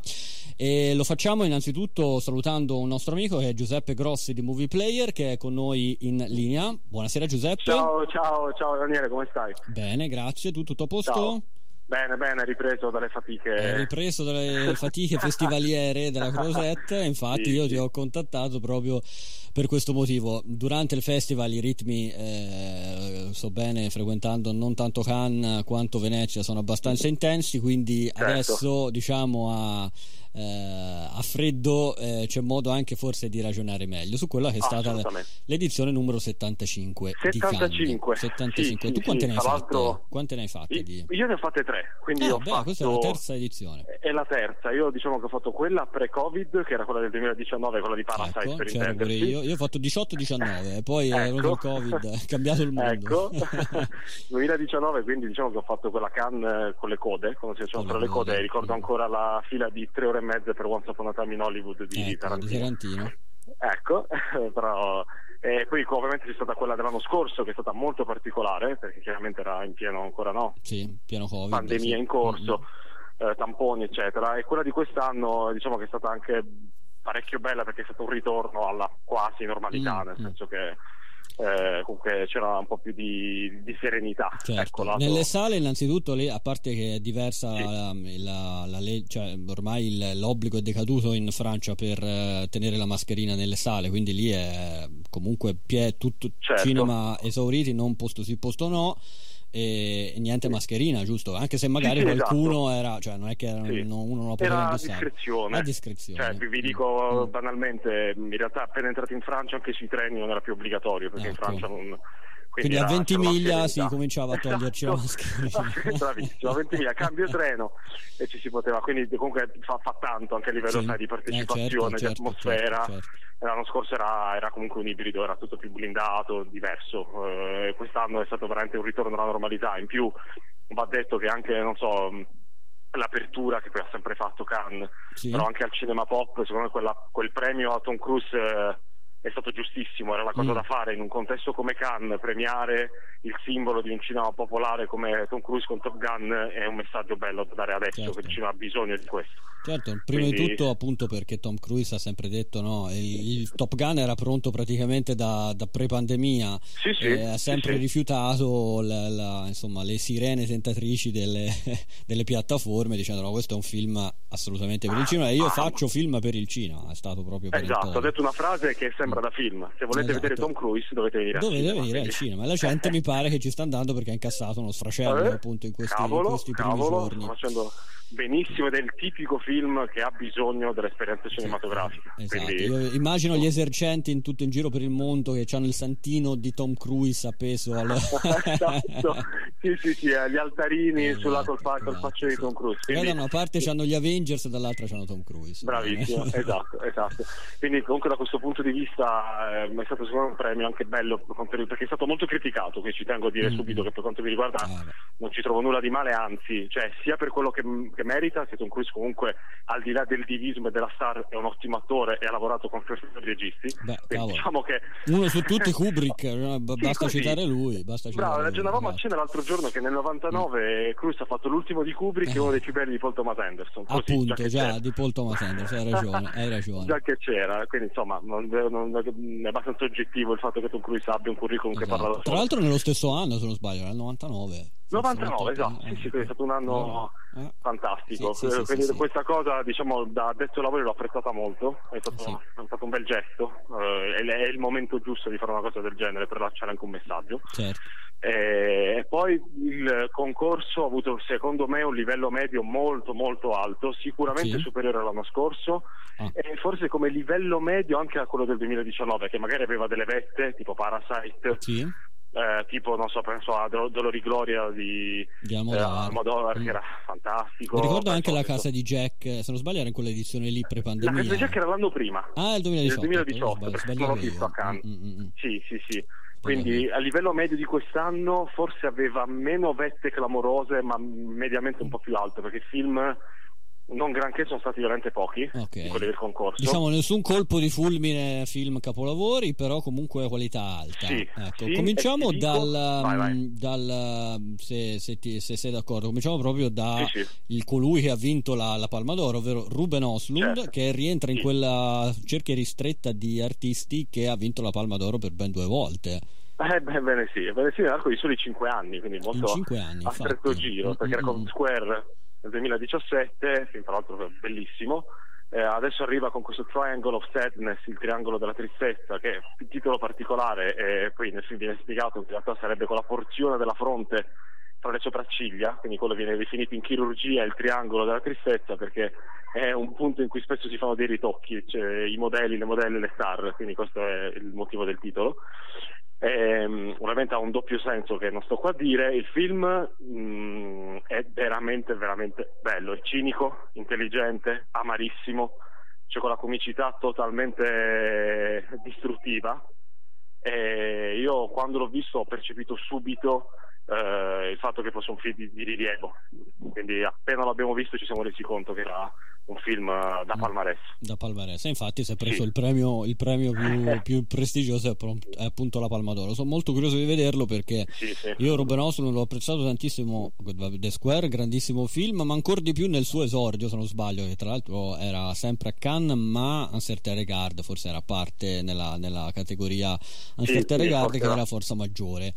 e lo facciamo innanzitutto salutando un nostro amico che è Giuseppe Grossi di Movie Player che è con noi in linea. Buonasera Giuseppe. Ciao, ciao, ciao Daniele, come stai? Bene, grazie, tu tutto a posto? Ciao. Bene, bene, ripreso dalle fatiche. È ripreso dalle fatiche festivaliere della Crosette, infatti sì, io ti ho contattato proprio per questo motivo. Durante il festival i ritmi, eh, so bene, frequentando non tanto Cannes quanto Venezia, sono abbastanza intensi, quindi certo. adesso diciamo a eh, a freddo eh, c'è modo anche forse di ragionare meglio su quella che è stata l'edizione numero 75 75, 75. Sì, tu quante, sì, ne fatte, quante, ne hai fatte? Di... Io ne ho fatte tre quindi ah, beh, fatto... questa è la terza edizione è la terza, io diciamo che ho fatto quella pre-covid che era quella del 2019 quella di Parasite ecco, per intenderci io. io ho fatto 18-19 e poi ecco. è venuto il covid è cambiato il mondo ecco 2019 quindi diciamo che ho fatto quella can con le code quando si facevano tra le code ricordo ancora la fila di tre ore e mezza per Once Upon a Time in Hollywood di ecco, Tarantino. Di Tarantino. Ecco, però e poi ovviamente c'è stata quella dell'anno scorso che è stata molto particolare perché chiaramente era in pieno ancora no? Sì, pieno Covid. Pandemia sì. in corso, mm-hmm. eh, tamponi eccetera e quella di quest'anno diciamo che è stata anche parecchio bella perché è stato un ritorno alla quasi normalità, mm-hmm. nel senso che eh, comunque c'era un po' più di, di serenità. Certo. Ecco. Nelle sale, innanzitutto, lì, a parte che è diversa sì. la, la legge, cioè, ormai il, l'obbligo è decaduto in Francia per uh, tenere la mascherina nelle sale, quindi lì è comunque pie, tutto certo. cinema esauriti, non posto sì, posto no e, niente mascherina, giusto? Anche se magari sì, sì, qualcuno esatto. era, cioè non è che era, sì. uno non lo poteva era indossare. discrezione. A discrezione. Cioè, vi, vi dico mm. banalmente, in realtà appena entrato in Francia anche sui treni non era più obbligatorio perché ecco. in Francia non quindi, quindi a 20 miglia si cominciava a toglierci esatto. la mascherina. Bravissimo, a 20 miglia cambio treno e ci si poteva, quindi comunque fa, fa tanto anche a livello sì. sai, di partecipazione, eh, certo, di certo, atmosfera. Certo, certo. L'anno scorso era, era, comunque un ibrido, era tutto più blindato, diverso. Eh, quest'anno è stato veramente un ritorno alla normalità. In più va detto che anche, non so, l'apertura che poi ha sempre fatto Cannes, sì. però anche al cinema pop, secondo me quella, quel premio a Tom Cruise... Eh, è stato giustissimo, era la cosa mm. da fare in un contesto come Cannes, premiare il simbolo di un cinema popolare come Tom Cruise con Top Gun è un messaggio bello da dare adesso, certo. che il cinema ha bisogno di questo. Certo, prima Quindi... di tutto appunto perché Tom Cruise ha sempre detto no, il, il Top Gun era pronto praticamente da, da pre-pandemia, sì, sì, eh, ha sempre sì, rifiutato la, la, insomma, le sirene tentatrici delle, delle, piattaforme dicendo no, questo è un film assolutamente per il cinema e io ah, faccio film per il cinema, è stato proprio per Esatto, ha detto una frase che sembra da film, se volete esatto. vedere Tom Cruise dovete venire dovete al cinema. venire al cinema e la gente mi pare che ci sta andando perché ha incassato uno sfracello eh, appunto in questi, cavolo, in questi primi cavolo, giorni. Sto facendo benissimo ed è il tipico film che ha bisogno dell'esperienza cinematografica. Esatto. Quindi... Immagino gli esercenti in tutto in giro per il mondo che hanno il santino di Tom Cruise appeso al... esatto. sì, sì, sì, eh, gli altarini esatto, sulla col, fa- col faccio di Tom Cruise. Quindi... Da una parte hanno gli Avengers e dall'altra c'hanno Tom Cruise. Bravissimo, esatto, esatto. Quindi comunque da questo punto di vista eh, è stato secondo me un premio anche bello perché è stato molto criticato, che ci tengo a dire mm-hmm. subito che per quanto mi riguarda ah, non ci trovo nulla di male, anzi, cioè sia per quello che, che merita, che Tom Cruise comunque al di là del divismo e della star è un ottimo attore e ha lavorato con perfetti registi. Beh, diciamo che... Uno su tutti Kubrick, eh, basta sì, citare lui. Basta citare Bravo, ragionavamo a cena l'altro giorno che nel 99 mm. Cruise ha fatto l'ultimo di Kubrick e uno dei più belli di Paul Thomas Anderson. Così, Appunto, già, già di Paul Thomas Anderson, hai ragione, hai ragione. già che c'era, quindi insomma non, non, è abbastanza oggettivo il fatto che Tom Cruise abbia un curriculum esatto. che parla da Tra l'altro nello stesso anno, se non sbaglio, nel 99. 99, esatto, sì, sì, è stato un anno eh. fantastico. Sì, sì, Quindi questa cosa, diciamo, da adesso lavoro l'ho apprezzata molto, è stato, è stato un bel gesto, eh, è, il momento giusto di fare una cosa del genere per lasciare anche un messaggio. Certo. Eh, e poi il concorso ha avuto secondo me un livello medio molto molto alto, sicuramente superiore all'anno scorso ah. e forse come livello medio anche a quello del 2019 che magari aveva delle vette tipo Parasite sì. eh, tipo non so penso a Dolori Gloria di, di Almodovar, eh, mm. che era fantastico Mi ricordo anche la casa di Jack se non sbaglio era in quella edizione lì pre-pandemia. La casa di Jack era l'anno prima. Ah il 2018 il 2018 sbaglio, non l'ho visto a Cannes mm, mm, mm. sì sì sì quindi a livello medio di quest'anno forse aveva meno vette clamorose ma mediamente un po' più alte perché il film non granché, sono stati veramente pochi okay. quelli del concorso. Diciamo nessun colpo di fulmine film capolavori, però comunque qualità alta. Sì, ecco, sì, cominciamo dal, vai, vai. Mm, dal se, se, ti, se, sei d'accordo, cominciamo proprio da sì, il colui che ha vinto la, la Palma d'Oro, ovvero Ruben Oslund, certo. che rientra in quella cerchia ristretta di artisti che ha vinto la Palma d'Oro per ben due volte. Eh, beh, bene sì, bene sì, nell'arco di soli 5 anni, quindi molto anni, a stretto giro, perché era con Square nel 2017, film tra l'altro bellissimo. Eh, adesso arriva con questo Triangle of Sadness, il triangolo della tristezza, che è un titolo particolare e poi nel film viene spiegato che in realtà sarebbe con la porzione della fronte tra le sopracciglia, quindi quello viene definito in chirurgia il triangolo della tristezza perché è un punto in cui spesso si fanno dei ritocchi, cioè i modelli, le modelle, le star, quindi questo è il motivo del titolo. Ehm, ovviamente ha un doppio senso che non sto qua a dire, il film mh, mm, è veramente veramente bello, è cinico, intelligente, amarissimo, c'è quella comicità totalmente distruttiva. E io quando l'ho visto ho percepito subito eh, il fatto che fosse un film di, di rilievo, quindi appena l'abbiamo visto ci siamo resi conto che era un film da mm. palmarès. Da palmarès, infatti si è preso sì. il premio, il premio più, più, prestigioso è appunto la Palma d'Oro. Sono molto curioso di vederlo perché sì, sì. io Ruben Oslund l'ho apprezzato tantissimo, The Square, grandissimo film, ma ancora di più nel suo esordio se non sbaglio, che tra l'altro era sempre a Cannes, ma Uncertain Regard forse era parte nella, nella categoria Uncertain Regard che era la forza maggiore.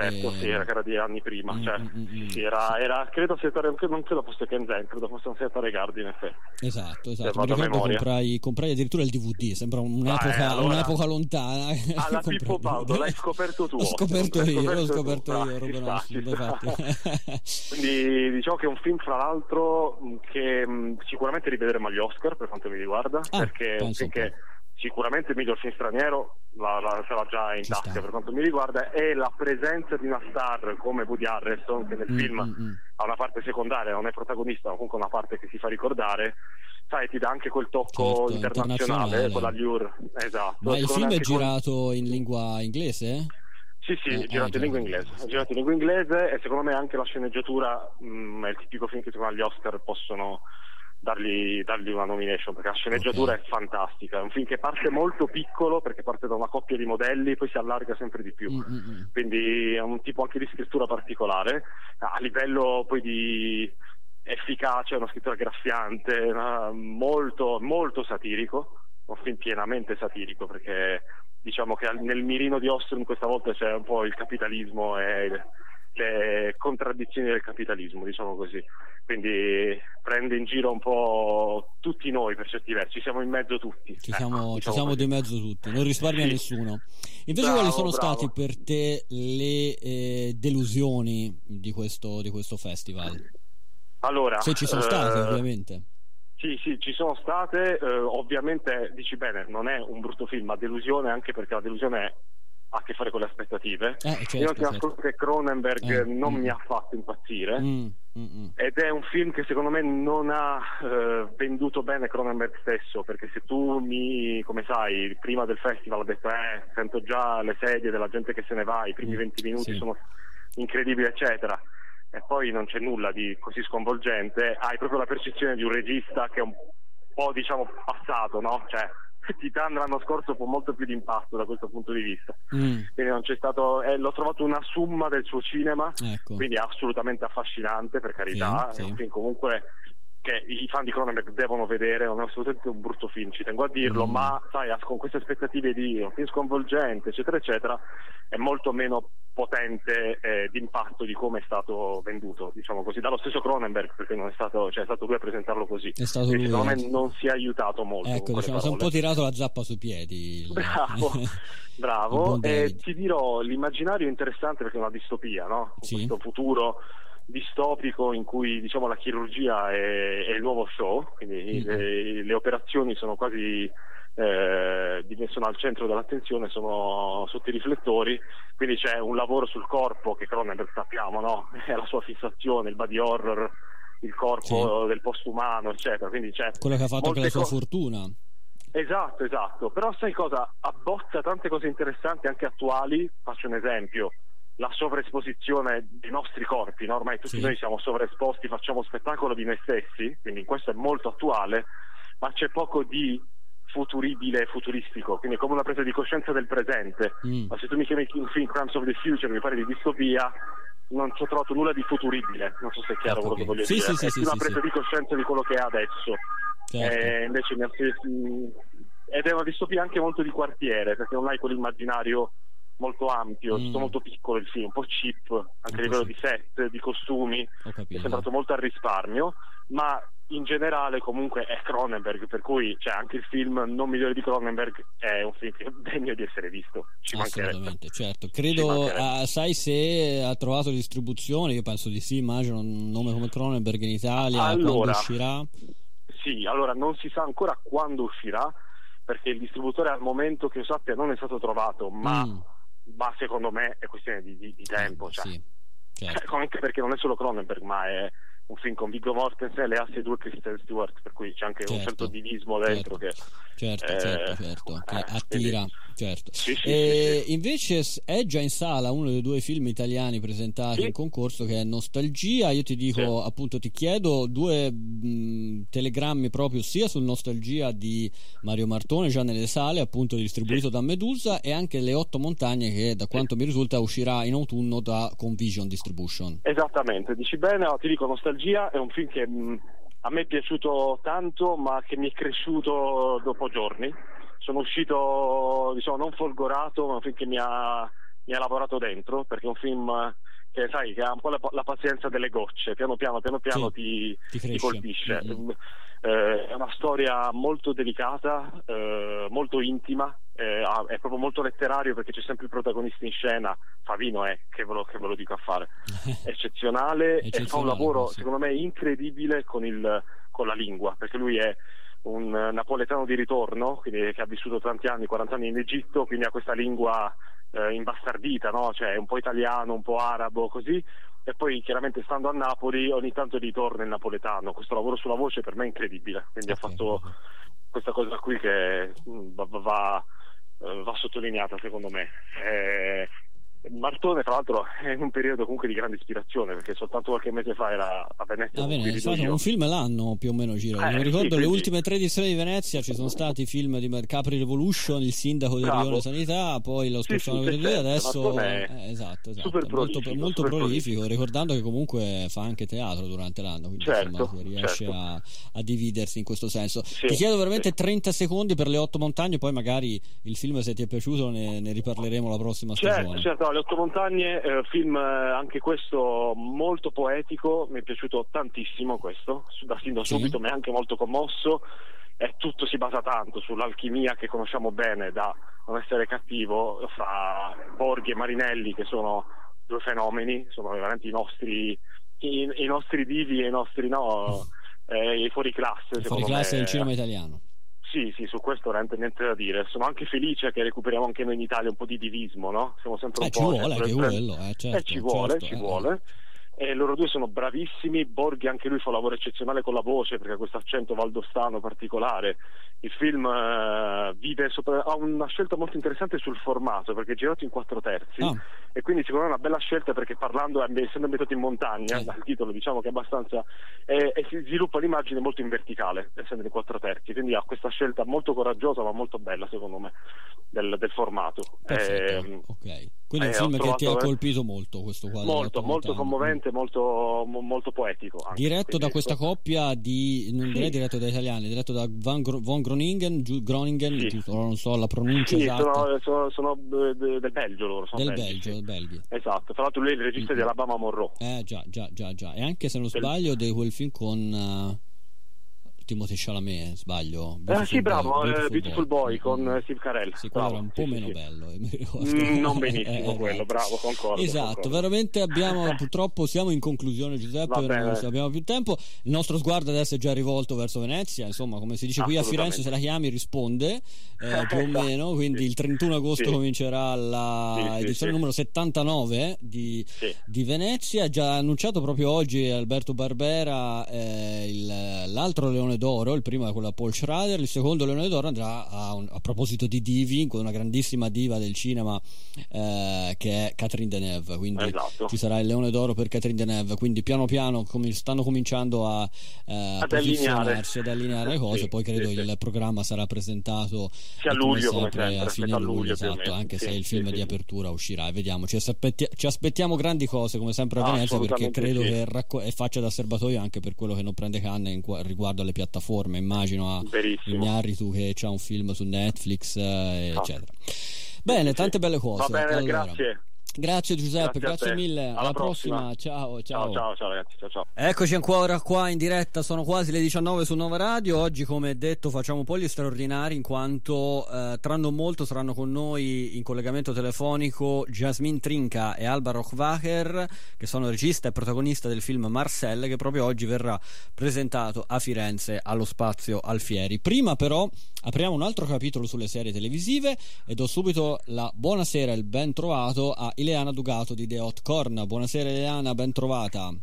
Certo, eh... sì, era, era di anni prima. Mm, cioè, mm, mm, sì, era, era, credo sia non credo fosse Kenzen, credo fosse un Seata Regardi in effetti. Esatto, esatto. Mi ricordo comprai, comprai, addirittura il DVD, sembra un'epoca, ah, allora, un'epoca lontana. Alla Pippo Baudo, l'hai scoperto tu. L'ho scoperto io, l'ho scoperto tu. io, Ruben Quindi diciamo che è un film, fra l'altro, che sicuramente rivedremo agli Oscar per quanto mi riguarda, ah, perché è un film che sicuramente il miglior film straniero la, la, ce l'ha già in Ci tasca sta. per quanto mi riguarda e la presenza di una star come Woody Harrelson che nel mm, film mm, mm. ha una parte secondaria non è protagonista ma comunque una parte che si fa ricordare sai ti dà anche quel tocco certo, internazionale, internazionale. con la Lure esatto ma il film è girato con... in lingua inglese? Sì, sì, eh, è girato in lingua inglese. È girato in lingua inglese e secondo me anche la sceneggiatura mh, mm, è il tipico film che secondo me gli Oscar possono dargli, dargli, una nomination perché la sceneggiatura okay. è fantastica. È un film che parte molto piccolo perché parte da una coppia di modelli, poi si allarga sempre di più. Mm-hmm. Quindi è un tipo anche di scrittura particolare. A livello poi di efficacia, è una scrittura graffiante, molto, molto satirico. Un film pienamente satirico perché diciamo che nel mirino di Austin questa volta c'è un po' il capitalismo e le contraddizioni del capitalismo, diciamo così. Quindi prende in giro un po' tutti noi per certi versi, siamo in mezzo tutti. Ci siamo, ecco, diciamo ci siamo di mezzo tutti, non risparmia sì. nessuno. Invece bravo, quali sono bravo. state per te le eh, delusioni di questo, di questo, festival? Allora, Se ci sono state, eh, ovviamente. Sì, sì, ci sono state, eh, ovviamente dici bene, non è un brutto film, ma delusione anche perché la delusione è ha a che fare con le aspettative. Eh, certo, Io ti certo. che Cronenberg eh, non mm. mi ha fatto impazzire mm, mm, mm, ed è un film che secondo me non ha eh, venduto bene Cronenberg stesso perché se tu mi, come sai, prima del festival ho detto eh, sento già le sedie della gente che se ne va, i primi 20 mm, minuti sì. sono incredibili eccetera e poi non c'è nulla di così sconvolgente, hai proprio la percezione di un regista che è un po' diciamo passato, no? Cioè, Titan l'anno scorso fu molto più d'impatto da questo punto di vista. Mm. Quindi non c'è stato, eh, l'ho trovato una summa del suo cinema, ecco. quindi assolutamente affascinante per carità. Sì, sì. comunque che i fan di Cronenberg devono vedere, non è assolutamente un brutto film, ci tengo a dirlo, mm. ma sai, con queste aspettative di un film sconvolgente, eccetera, eccetera, è molto meno potente eh, d'impatto di come è stato venduto, diciamo così, dallo stesso Cronenberg, perché non è stato, cioè, è stato lui a presentarlo così. È stato lui, secondo me non si è aiutato molto. Ecco, diciamo, si è un po' tirato la zappa sui piedi. Bravo, bravo. e ti dirò, l'immaginario è interessante perché è una distopia, no? Sì. Questo futuro distopico in cui diciamo, la chirurgia è, è, il nuovo show, quindi mm-hmm. le, le, operazioni sono quasi eh, sono al centro dell'attenzione, sono sotto i riflettori, quindi c'è un lavoro sul corpo che Cronenberg sappiamo, no? è la sua fissazione, il body horror, il corpo sì. del postumano, eccetera. Quindi c'è Quello che ha fatto per la sua co- fortuna. Esatto, esatto, però sai cosa? Abbozza tante cose interessanti anche attuali, faccio un esempio, la sovraesposizione dei nostri corpi, no? ormai tutti sì. noi siamo sovraesposti, facciamo spettacolo di noi stessi, quindi questo è molto attuale, ma c'è poco di futuribile e futuristico, quindi è come una presa di coscienza del presente. Mm. Ma se tu mi chiami un film Crimes of the Future, mi pare di distopia, non ci ho trovato nulla di futuribile, non so se è chiaro quello che voglio sì, dire. Sì, è sì, una sì, presa di coscienza di quello che è adesso. Certo. Eh, invece ed è una distopia anche molto di quartiere, perché non hai quell'immaginario molto ampio, mm. tutto molto piccolo il film, un po' cheap, anche a livello di set, di costumi, è sembrato molto al risparmio, ma in generale comunque è Cronenberg, per cui cioè, anche il film non migliore di Cronenberg è un film che è degno di essere visto. Ci Assolutamente, certo. Credo, uh, sai se ha trovato distribuzione, io penso di sì, immagino un nome come Cronenberg in Italia, allora, quando uscirà? Sì, allora non si sa ancora quando uscirà, perché il distributore al momento che io sappia non è stato trovato, ma, mm. Ma secondo me è questione di, di, di tempo. Cioè. Sì, certo. Anche perché non è solo Cronenberg, ma è un film con Viggo Mortensen e le asse due Kristen Stewart, per cui c'è anche certo, un certo divismo dentro certo, che, certo, eh, certo, certo, che eh, attira. Quindi, certo. Sì, sì, e sì, invece è già in sala uno dei due film italiani presentati in concorso che è Nostalgia. Io ti dico, appunto, ti chiedo due mh, telegrammi proprio sia sul Nostalgia di Mario Martone, già nelle sale, appunto distribuito da Medusa, e anche Le Otto Montagne che da quanto mi risulta uscirà in autunno da Convision Distribution. Esattamente, dici bene, ti dico Nostalgia Nostalgia è un film che mh, mm, a me è piaciuto tanto, ma che mi è cresciuto dopo giorni. Sono uscito, diciamo, non folgorato, ma un film che mi ha, mi ha lavorato dentro, perché è un film che sai che ha un po' la, la pazienza delle gocce, piano piano, piano piano sì, ti, ti, ti, colpisce. Mm-hmm. Eh, è una storia molto delicata, eh, molto intima, eh, è proprio molto letterario perché c'è sempre il protagonista in scena, Favino è, che ve lo, che ve lo dico a fare, eccezionale, e fa un lavoro sì. secondo me incredibile con, il, con la lingua, perché lui è un napoletano di ritorno, quindi, che ha vissuto tanti anni, 40 anni in Egitto, quindi ha questa lingua eh, imbastardita, no? cioè un po' italiano, un po' arabo, così. E poi chiaramente stando a Napoli ogni tanto ritorna il napoletano. Questo lavoro sulla voce per me è incredibile, quindi okay. ha fatto questa cosa qui che mm, va, va, va sottolineata secondo me. Eh, Martone, tra l'altro, è in un periodo comunque di grande ispirazione perché soltanto qualche mese fa era a Venezia. A Venezia, è un film l'anno più o meno giro. Eh, Mi ricordo sì, le ultime tre edizioni di Venezia ci sono stati i film di Capri Revolution, Il sindaco del Rione Sanità, poi lo scorso anno sì, sì, adesso eh, esatto, esatto. Super molto, prolifico, molto super prolifico, ricordando che comunque fa anche teatro durante l'anno, quindi certo, insomma, riesce certo. a, a, dividersi in questo senso. Ti chiedo veramente 30 secondi per le otto montagne, poi magari il film se ti è piaciuto ne, ne riparleremo la prossima certo, stagione. Certo, le otto montagne, eh, film eh, anche questo molto poetico, mi è piaciuto tantissimo questo, da sin da subito sì. mi ha anche molto commosso e tutto si basa tanto sull'alchimia che conosciamo bene da non essere cattivo fra Borghi e Marinelli che sono due fenomeni, sono veramente i nostri, i, i nostri divi e i nostri no, eh, i fuori classe. Fuori classe del cinema italiano. Sì, sì, su questo veramente niente da dire. Sono anche felice che recuperiamo anche noi in Italia un po' di divismo, no? Siamo sempre un eh, po'. Ci vuole, che quello, eh, certo, eh, ci vuole, certo, ci eh. vuole. E loro due sono bravissimi. Borghi anche lui fa un lavoro eccezionale con la voce perché ha questo accento valdostano particolare. Il film vive sopra, ha una scelta molto interessante sul formato perché è girato in quattro terzi oh. e quindi secondo me è una bella scelta perché parlando, essendo ambientato in montagna, eh. dal titolo diciamo che è abbastanza e, si sviluppa l'immagine molto in verticale essendo in quattro terzi, quindi ha questa scelta molto coraggiosa ma molto bella secondo me del, del formato. Perfetto, eh, ok. Quindi è un eh, film che ti ha colpito molto questo quadro. Molto, molto commovente, molto, molto poetico. Anche, diretto da questa coppia di, non direi diretto da italiani, diretto da Van Gro- von Groningen, Groningen sì. non so la pronuncia sì, esatta. Sono, sono, sono del Belgio loro. Sono del belgi, Belgio, del Belgio. Esatto, tra l'altro lui è il regista mm-hmm. di Alabama Monroe. Eh già, già, già, già. E anche se non sbaglio di quel film con... Uh, Timothée Chalamet, sbaglio. Eh, sì, bravo, Boy, Beautiful, Beautiful Boy, Boy con mm. Steve Carell. Sì, quello era un po' sì, meno sì. bello. Mm, non benissimo eh, quello, bravo, concordo. Esatto, concordo. veramente abbiamo, purtroppo siamo in conclusione Giuseppe, non abbiamo più tempo. Il nostro sguardo adesso è già rivolto verso Venezia, insomma, come si dice qui a Firenze se la chiami risponde, eh, più o meno, quindi il 31 agosto comincerà la edizione numero 79 di, di, Venezia, già annunciato proprio oggi Alberto Barbera eh, il, l'altro Leone d'Oro, il primo è quello a Paul Schrader, il secondo Leone d'Oro andrà a, un, a proposito di divi, con una grandissima diva del cinema eh, che è Catherine Deneuve, quindi esatto. ci sarà il Leone d'Oro per Catherine Deneuve, quindi piano piano com- stanno cominciando a, eh, ad posizionarsi, ad allineare le cose, sì, poi credo sì, il sì. programma sarà presentato a luglio, sempre, a fine luglio, luglio esatto, anche se il film di apertura uscirà. E vediamo, ci, aspetti- ci, aspettiamo grandi cose come sempre a Venezia perché credo che racco- faccia da serbatoio anche per quello che non prende canne qu- riguardo alle piattaforme, immagino a Ignarritu che c'ha un film su Netflix, eh, ah. eccetera. Bene, tante belle cose. Va bene, allora. grazie. Grazie Giuseppe, grazie, grazie mille. Alla, Alla prossima. prossima. Ciao, ciao. Ciao, ciao, ciao ragazzi. Ciao, ciao. Eccoci ancora qua in diretta, sono quasi le 19 su Nova Radio. Oggi, come detto, facciamo un po' gli straordinari in quanto eh, tra non molto saranno con noi in collegamento telefonico Jasmine Trinca e Alba Rochwacher, che sono regista e protagonista del film Marcel, che proprio oggi verrà presentato a Firenze allo Spazio Alfieri. Prima però apriamo un altro capitolo sulle serie televisive e do subito la buonasera e il ben trovato a Ileana Dugato di The Hot Corn. Buonasera Ileana, ben trovata.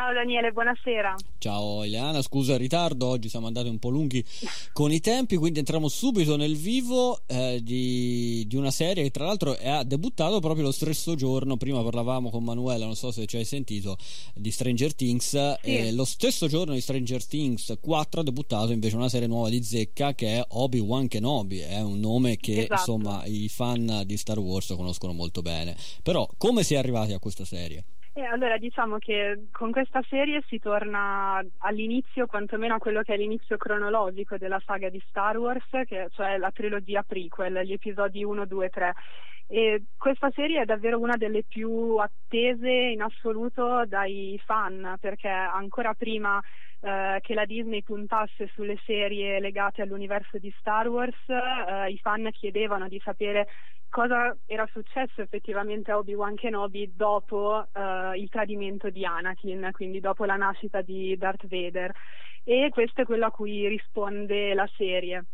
Ciao Daniele, buonasera. Ciao Ileana, scusa il ritardo, oggi siamo andati un po' lunghi con i tempi, quindi entriamo subito nel vivo eh, di, di, una serie che tra l'altro ha debuttato proprio lo stesso giorno, prima parlavamo con Manuela, non so se ci hai sentito, di Stranger Things, sì. e lo stesso giorno di Stranger Things 4 ha debuttato invece una serie nuova di zecca che è Obi-Wan Kenobi, è un nome che esatto. insomma i fan di Star Wars conoscono molto bene. Però come si è arrivati a questa serie? Eh, allora diciamo che con questa serie si torna all'inizio, quantomeno a quello che è l'inizio cronologico della saga di Star Wars, che, cioè la trilogia prequel, gli episodi 1, 2, 3. E questa serie è davvero una delle più attese in assoluto dai fan, perché ancora prima eh, che la Disney puntasse sulle serie legate all'universo di Star Wars, eh, i fan chiedevano di sapere cosa era successo effettivamente a Obi-Wan Kenobi dopo uh, il tradimento di Anakin, quindi dopo la nascita di Darth Vader. E questo è quello a cui risponde la serie.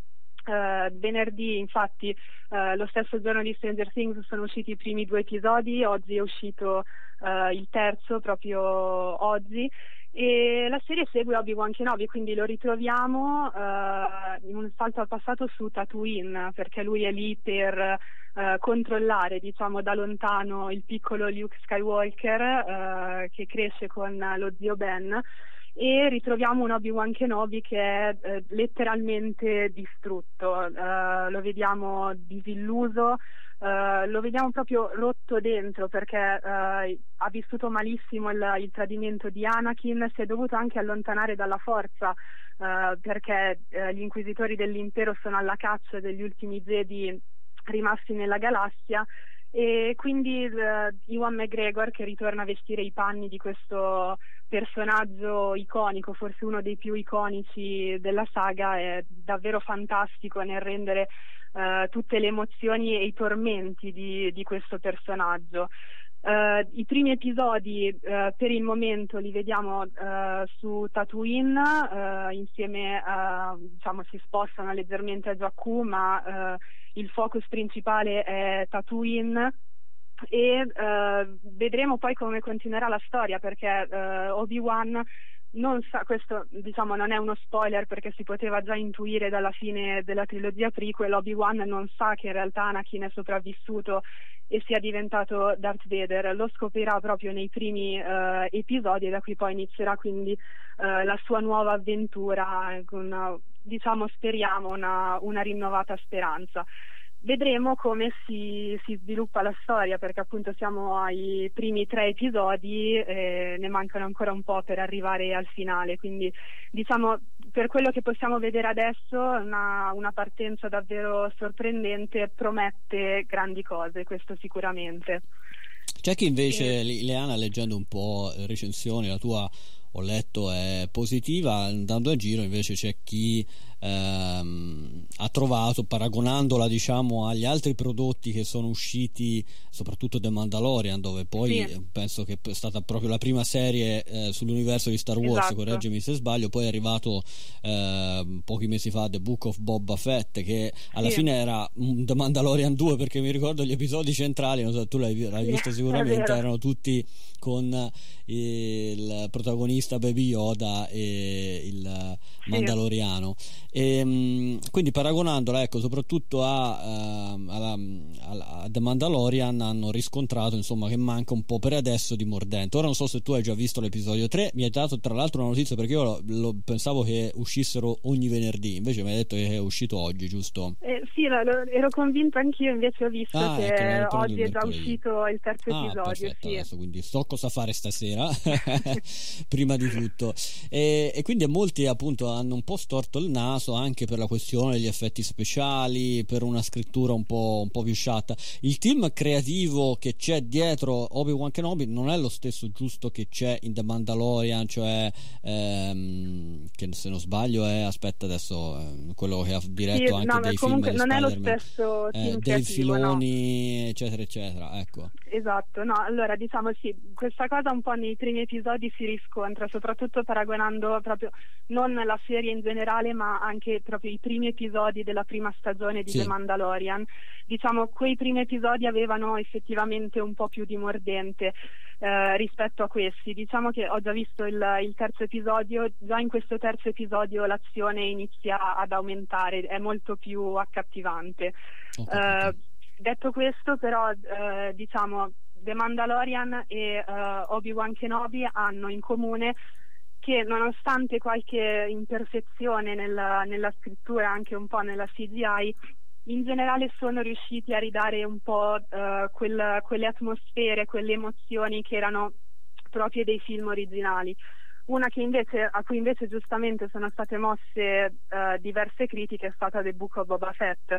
Uh, venerdì, infatti, uh, lo stesso giorno di Stranger Things sono usciti i primi due episodi, oggi è uscito il terzo proprio oggi e la serie segue Obi-Wan Kenobi, quindi lo ritroviamo uh, in un salto al passato su Tatooine, perché lui è lì per uh, controllare, diciamo, da lontano il piccolo Luke Skywalker uh, che cresce con lo zio Ben e ritroviamo un Obi-Wan Kenobi che è eh, letteralmente distrutto, uh, lo vediamo disilluso, uh, lo vediamo proprio rotto dentro perché uh, ha vissuto malissimo il, il, tradimento di Anakin, si è dovuto anche allontanare dalla forza perché gli inquisitori dell'impero sono alla caccia degli ultimi Jedi rimasti nella galassia e quindi Iwan McGregor che ritorna a vestire i panni di questo personaggio iconico, forse uno dei più iconici della saga, è davvero fantastico nel rendere uh, tutte le emozioni e i tormenti di, di questo personaggio. Uh, I primi episodi uh, per il momento li vediamo uh, su Tatooine, insieme a, diciamo, si spostano leggermente a Jakku, ma il focus principale è Tatooine e uh, vedremo poi come continuerà la storia perché uh, Obi-Wan non sa, questo diciamo non è uno spoiler perché si poteva già intuire dalla fine della trilogia prequel, Obi-Wan non sa che in realtà Anakin è sopravvissuto e sia diventato Darth Vader, lo scoprirà proprio nei primi uh, episodi e da qui poi inizierà quindi la sua nuova avventura con diciamo speriamo una, una rinnovata speranza. Vedremo come si, si, sviluppa la storia perché appunto siamo ai primi tre episodi e ne mancano ancora un po' per arrivare al finale, quindi diciamo per quello che possiamo vedere adesso una, una partenza davvero sorprendente promette grandi cose, questo sicuramente. C'è chi invece. Leana, leggendo un po' recensioni, la tua ho letto è positiva, andando a giro invece c'è chi ehm, ha trovato, paragonandola diciamo agli altri prodotti che sono usciti, soprattutto The Mandalorian, dove poi sì. penso che è stata proprio la prima serie eh, sull'universo di Star Wars, esatto. correggimi se sbaglio, poi è arrivato eh, pochi mesi fa The Book of Boba Fett, che alla sì. fine era The Mandalorian 2, perché mi ricordo gli episodi centrali, non so, tu l'hai, l'hai visto sicuramente, erano tutti con il protagonista Baby Yoda e il Mandaloriano. E, ehm, quindi paragonandola ecco, soprattutto a, uh, alla, a, The Mandalorian hanno riscontrato insomma, che manca un po' per adesso di mordente. Ora non so se tu hai già visto l'episodio 3, mi hai dato tra l'altro una notizia perché io lo, lo pensavo che uscissero ogni venerdì, invece mi hai detto che è uscito oggi, giusto? Eh, sì, lo, ero convinta anch'io, invece ho visto ah, che ecco, oggi è già uscito il terzo ah, episodio. Perfetto, sì. adesso, quindi so cosa fare stasera, prima di tutto. E, e quindi molti appunto hanno un po' storto il naso anche per la questione degli effetti speciali, per una scrittura un po', un po più sciatta. Il team creativo che c'è dietro Obi-Wan Kenobi non è lo stesso giusto che c'è in The Mandalorian, cioè ehm, che se non sbaglio è aspetta adesso eh, quello che ha diretto sì, anche no, dei film non è lo stesso team eh, Dave Filoni no. eccetera eccetera ecco esatto no allora diciamo sì questa cosa un po' nei primi episodi si riscontra soprattutto paragonando proprio non la serie in generale ma anche proprio i primi episodi della prima stagione di sì. The Mandalorian diciamo quei primi episodi avevano effettivamente un po' più di mordente eh, rispetto a questi. Diciamo che ho già visto il, il, terzo episodio, già in questo terzo episodio l'azione inizia ad aumentare, è molto più accattivante. Eh, detto questo, però, eh, diciamo, The Mandalorian e eh, Obi-Wan Kenobi hanno in comune che nonostante qualche imperfezione nella, nella scrittura, anche un po' nella CGI, in generale sono riusciti a ridare un po' uh, quel, quelle atmosfere, quelle emozioni che erano proprie dei film originali. Una invece, a cui invece giustamente sono state mosse uh, diverse critiche è stata The Book of Boba Fett,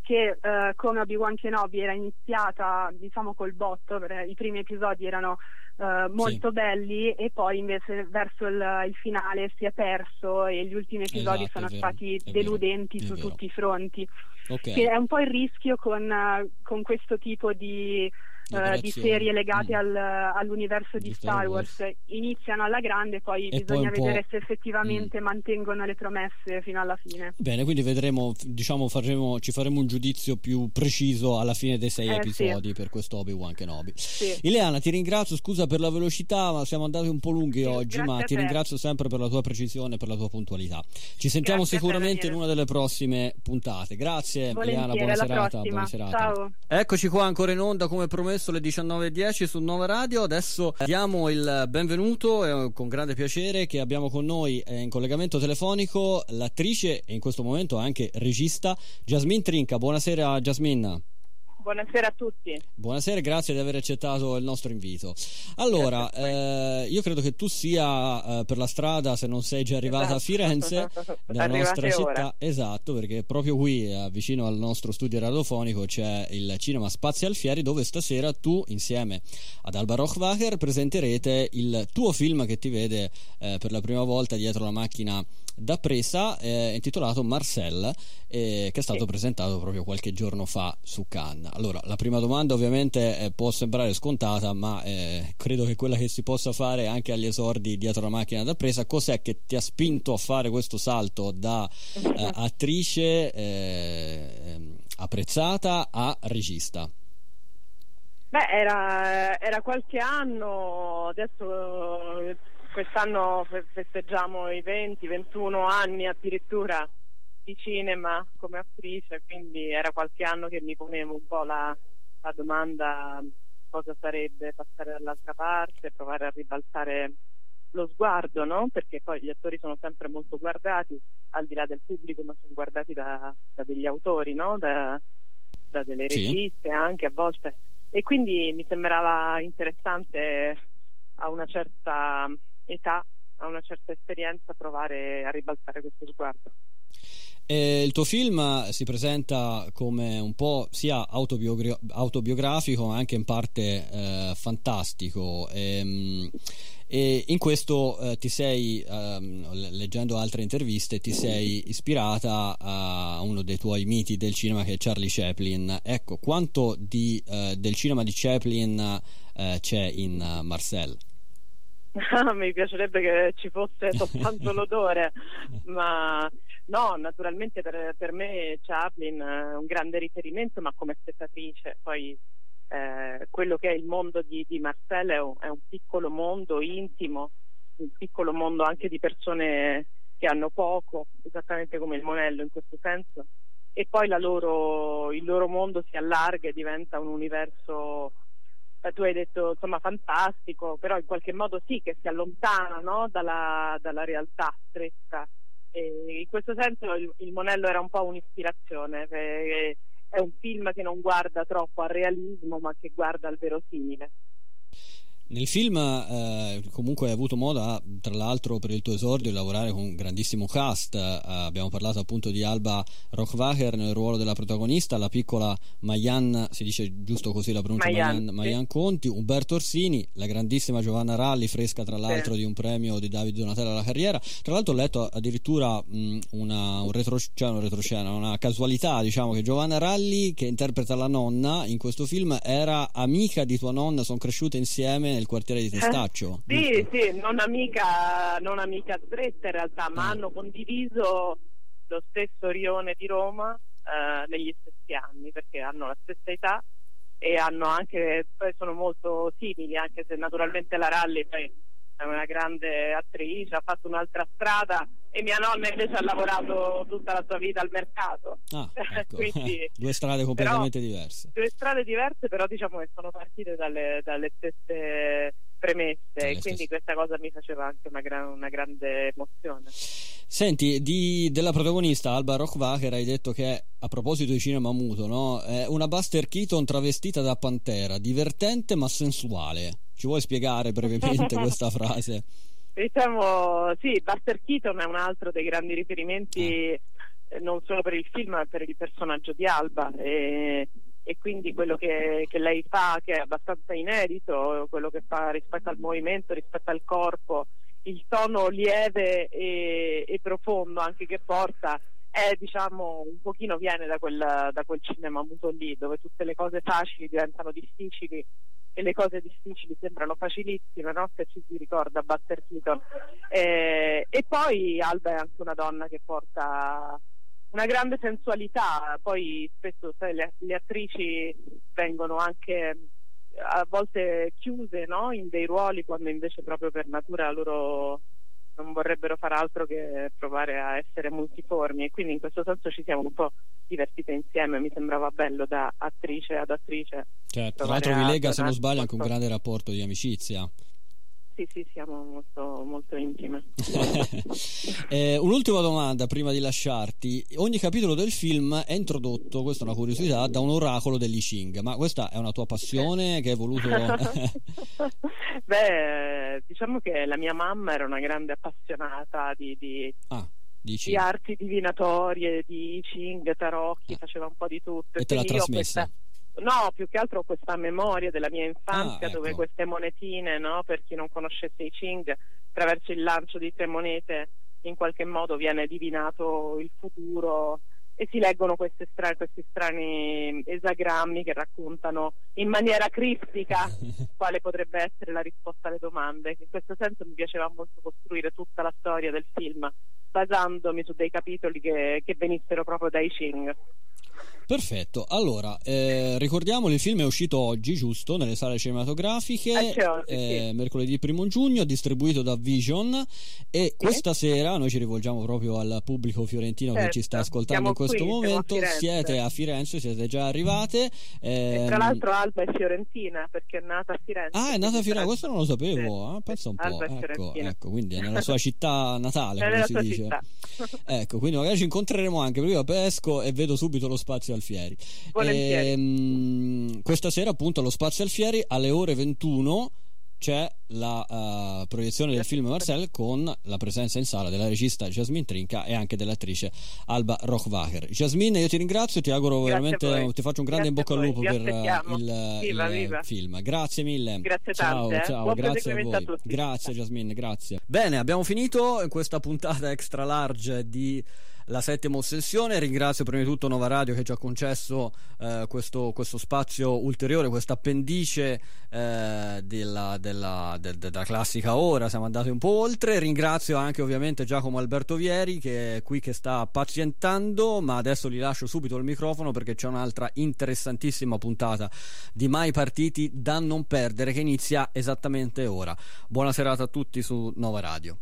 che uh, come Obi-Wan Kenobi era iniziata diciamo col botto, i primi episodi erano uh, molto sì. belli e poi invece verso il, il, finale si è perso e gli ultimi episodi esatto, sono stati deludenti vero, su tutti i fronti. Okay. Che è un po' il rischio con, con questo tipo di uh, di serie legate mm. al, all'universo di, di Star Wars. Wars. iniziano alla grande, poi e bisogna poi vedere se effettivamente mm. mantengono le promesse fino alla fine. Bene, quindi vedremo, diciamo, faremo, ci faremo un giudizio più preciso alla fine dei sei eh, episodi sì. per questo Obi-Wan Kenobi. Sì. Ileana, ti ringrazio, scusa per la velocità, ma siamo andati un po' lunghi sì, oggi, ma ti ringrazio sempre per la tua precisione e per la tua puntualità. Ci sentiamo grazie sicuramente in una delle prossime puntate. Grazie, Ileana, buona serata, buona serata. Ciao. Eccoci qua ancora in onda come promesso promesso le 19.10 su Nova Radio. Adesso diamo il benvenuto eh, con grande piacere che abbiamo con noi eh, in collegamento telefonico l'attrice e in questo momento anche regista Jasmine Trinca. Buonasera Jasmine. Buonasera a tutti. Buonasera, grazie di aver accettato il nostro invito. Allora, eh, io credo che tu sia eh, per la strada, se non sei già arrivata esatto. a Firenze, nella nostra città. Ora. Esatto, perché proprio qui, eh, vicino al nostro studio radiofonico, c'è il Cinema Spazi Alfieri, dove stasera tu, insieme ad Alba Rochwacher, presenterete il tuo film che ti vede eh, per la prima volta dietro la macchina da presa, eh, intitolato Marcel, eh, che è stato sì. presentato proprio qualche giorno fa su Cannes. Allora, la prima domanda ovviamente eh, può sembrare scontata, ma eh, credo che quella che si possa fare anche agli esordi dietro la macchina da presa, cos'è che ti ha spinto a fare questo salto da eh, attrice eh, apprezzata a regista? Beh, era, era qualche anno, adesso quest'anno festeggiamo i 20-21 anni addirittura di cinema come attrice, quindi era qualche anno che mi ponevo un po' la, la domanda cosa sarebbe passare dall'altra parte, provare a ribaltare lo sguardo, no? perché poi gli attori sono sempre molto guardati, al di là del pubblico, ma sono guardati da, da degli autori, no? da, da, delle sì. registe anche a volte. E quindi mi sembrava interessante a una certa età, a una certa esperienza, provare a ribaltare questo sguardo. E il tuo film si presenta come un po' sia autobiogra- autobiografico ma anche in parte eh, fantastico. E, ehm, e in questo eh, ti sei, ehm, leggendo altre interviste, ti sei ispirata a uno dei tuoi miti del cinema che è Charlie Chaplin. Ecco, quanto di, eh, del cinema di Chaplin eh, c'è in uh, Marcel? Mi piacerebbe che ci fosse soltanto l'odore, ma no, naturalmente per, per, me Chaplin è un grande riferimento, ma come spettatrice, poi eh, quello che è il mondo di, di Marcel è un, è un, piccolo mondo intimo, un piccolo mondo anche di persone che hanno poco, esattamente come il Monello in questo senso, e poi loro, il loro mondo si allarga e diventa un universo eh, tu hai detto insomma fantastico, però in qualche modo sì che si allontana no? dalla, dalla, realtà stretta. E in questo senso il, il, Monello era un po' un'ispirazione, è un film che non guarda troppo al realismo ma che guarda al verosimile. Nel film eh, comunque hai avuto modo, a, tra l'altro per il tuo esordio, di lavorare con un grandissimo cast. Eh, abbiamo parlato appunto di Alba Rockwacher nel ruolo della protagonista, la piccola Mayan, si dice giusto così la pronuncia, Mayan, Mayan, Mayan Conti, Umberto Orsini, la grandissima Giovanna Ralli, fresca tra l'altro sì. di un premio di Davide Donatella alla carriera. Tra l'altro ho letto addirittura mh, una, un retro, cioè un retroscena, una casualità, diciamo che Giovanna Ralli, che interpreta la nonna in questo film, era amica di tua nonna, sono cresciute insieme nel quartiere di Testaccio. Eh, sì, sì, non amica, non amica stretta in realtà, ma eh. hanno condiviso lo stesso rione di Roma eh, negli stessi anni perché hanno la stessa età e hanno anche, poi sono molto simili, anche se naturalmente la Ralli poi è una grande attrice, ha fatto un'altra strada e mia nonna invece ha lavorato tutta la sua vita al mercato. Ah, ecco. Quindi, due strade completamente però, diverse. Due strade diverse, però diciamo che sono partite dalle, dalle stesse premesse dalle e quindi stesse. questa cosa mi faceva anche una, gran, una grande emozione. Senti, di, della protagonista Alba Rockwacher hai detto che a proposito di cinema muto, no? è una Buster Keaton travestita da pantera, divertente ma sensuale. Ci vuoi spiegare brevemente questa frase? Diciamo, sì, Buster Keaton è un altro dei grandi riferimenti eh. non solo per il film ma per il personaggio di Alba e, e quindi quello che, che, lei fa che è abbastanza inedito, quello che fa rispetto al movimento, rispetto al corpo, il tono lieve e, e profondo anche che porta è diciamo un pochino viene da quel, da quel cinema muto lì dove tutte le cose facili diventano difficili e le cose difficili sembrano facilissime, no? se ci si ricorda Buster Keaton. Eh, e poi Alba è anche una donna che porta una grande sensualità, poi spesso sai, le, le, attrici vengono anche a volte chiuse no? in dei ruoli quando invece proprio per natura loro non vorrebbero far altro che provare a essere multiformi e quindi in questo senso ci siamo un po' divertite insieme, mi sembrava bello da attrice ad attrice. Certo, tra l'altro vi lega se non sbaglio anche un grande rapporto di amicizia. Sì, sì, siamo molto, molto intime. eh, un'ultima domanda prima di lasciarti. Ogni capitolo del film è introdotto, questa è una curiosità, da un oracolo dell'I Ching, ma questa è una tua passione che hai voluto... Beh, diciamo che la mia mamma era una grande appassionata di... di... Ah. Di arti divinatorie, di Ching, tarocchi, ah. faceva un po' di tutto. E, e te l'ha trasmessa? Questa No, più che altro questa memoria della mia infanzia ah, ecco. dove queste monetine, no, per chi non conoscesse i Ching, attraverso il lancio di tre monete in qualche modo viene divinato il futuro e si leggono stra- questi strani esagrammi che raccontano in maniera criptica quale potrebbe essere la risposta alle domande. In questo senso mi piaceva molto costruire tutta la storia del film basandomi su dei capitoli che, che venissero proprio dai Ching. Perfetto, allora eh, ricordiamolo, il film è uscito oggi, giusto, nelle sale cinematografiche, ah, eh, mercoledì 1 giugno, distribuito da Vision e sì. questa sera noi ci rivolgiamo proprio al pubblico fiorentino certo. che ci sta certo, ascoltando Siamo in questo qui, momento, siete a Firenze, siete già arrivate. Eh, tra l'altro Alba è fiorentina perché è nata a Firenze. Ah, è nata a Firenze, questo non lo sapevo, sì. eh? pensa un po', ecco, ecco, quindi è nella sua città natale, come si dice. Città. ecco, quindi magari ci incontreremo anche, perché io pesco e vedo subito lo spazio Alfieri. E, ehm, questa sera appunto allo Spazio Alfieri alle ore 21 c'è la uh, proiezione del film Marcel con la presenza in sala della regista Jasmine Trinca e anche dell'attrice Alba Rochwacher. Jasmine, io ti ringrazio, ti auguro Grazie veramente, ti faccio un grande Grazie in bocca al lupo per uh, il, viva, il viva. film. Grazie mille. Grazie ciao, tante, ciao, eh. grazie a voi. A grazie Jasmine, grazie. Bene, abbiamo finito in questa puntata extra large di la settima ossessione. Ringrazio prima di tutto Nova Radio che ci ha concesso eh, questo, questo, spazio ulteriore, questa appendice eh, della, della, de, della, classica ora. Siamo andati un po' oltre. Ringrazio anche ovviamente Giacomo Alberto Vieri che è qui che sta pazientando, ma adesso gli lascio subito il microfono perché c'è un'altra interessantissima puntata di Mai Partiti da non perdere che inizia esattamente ora. Buona serata a tutti su Nova Radio.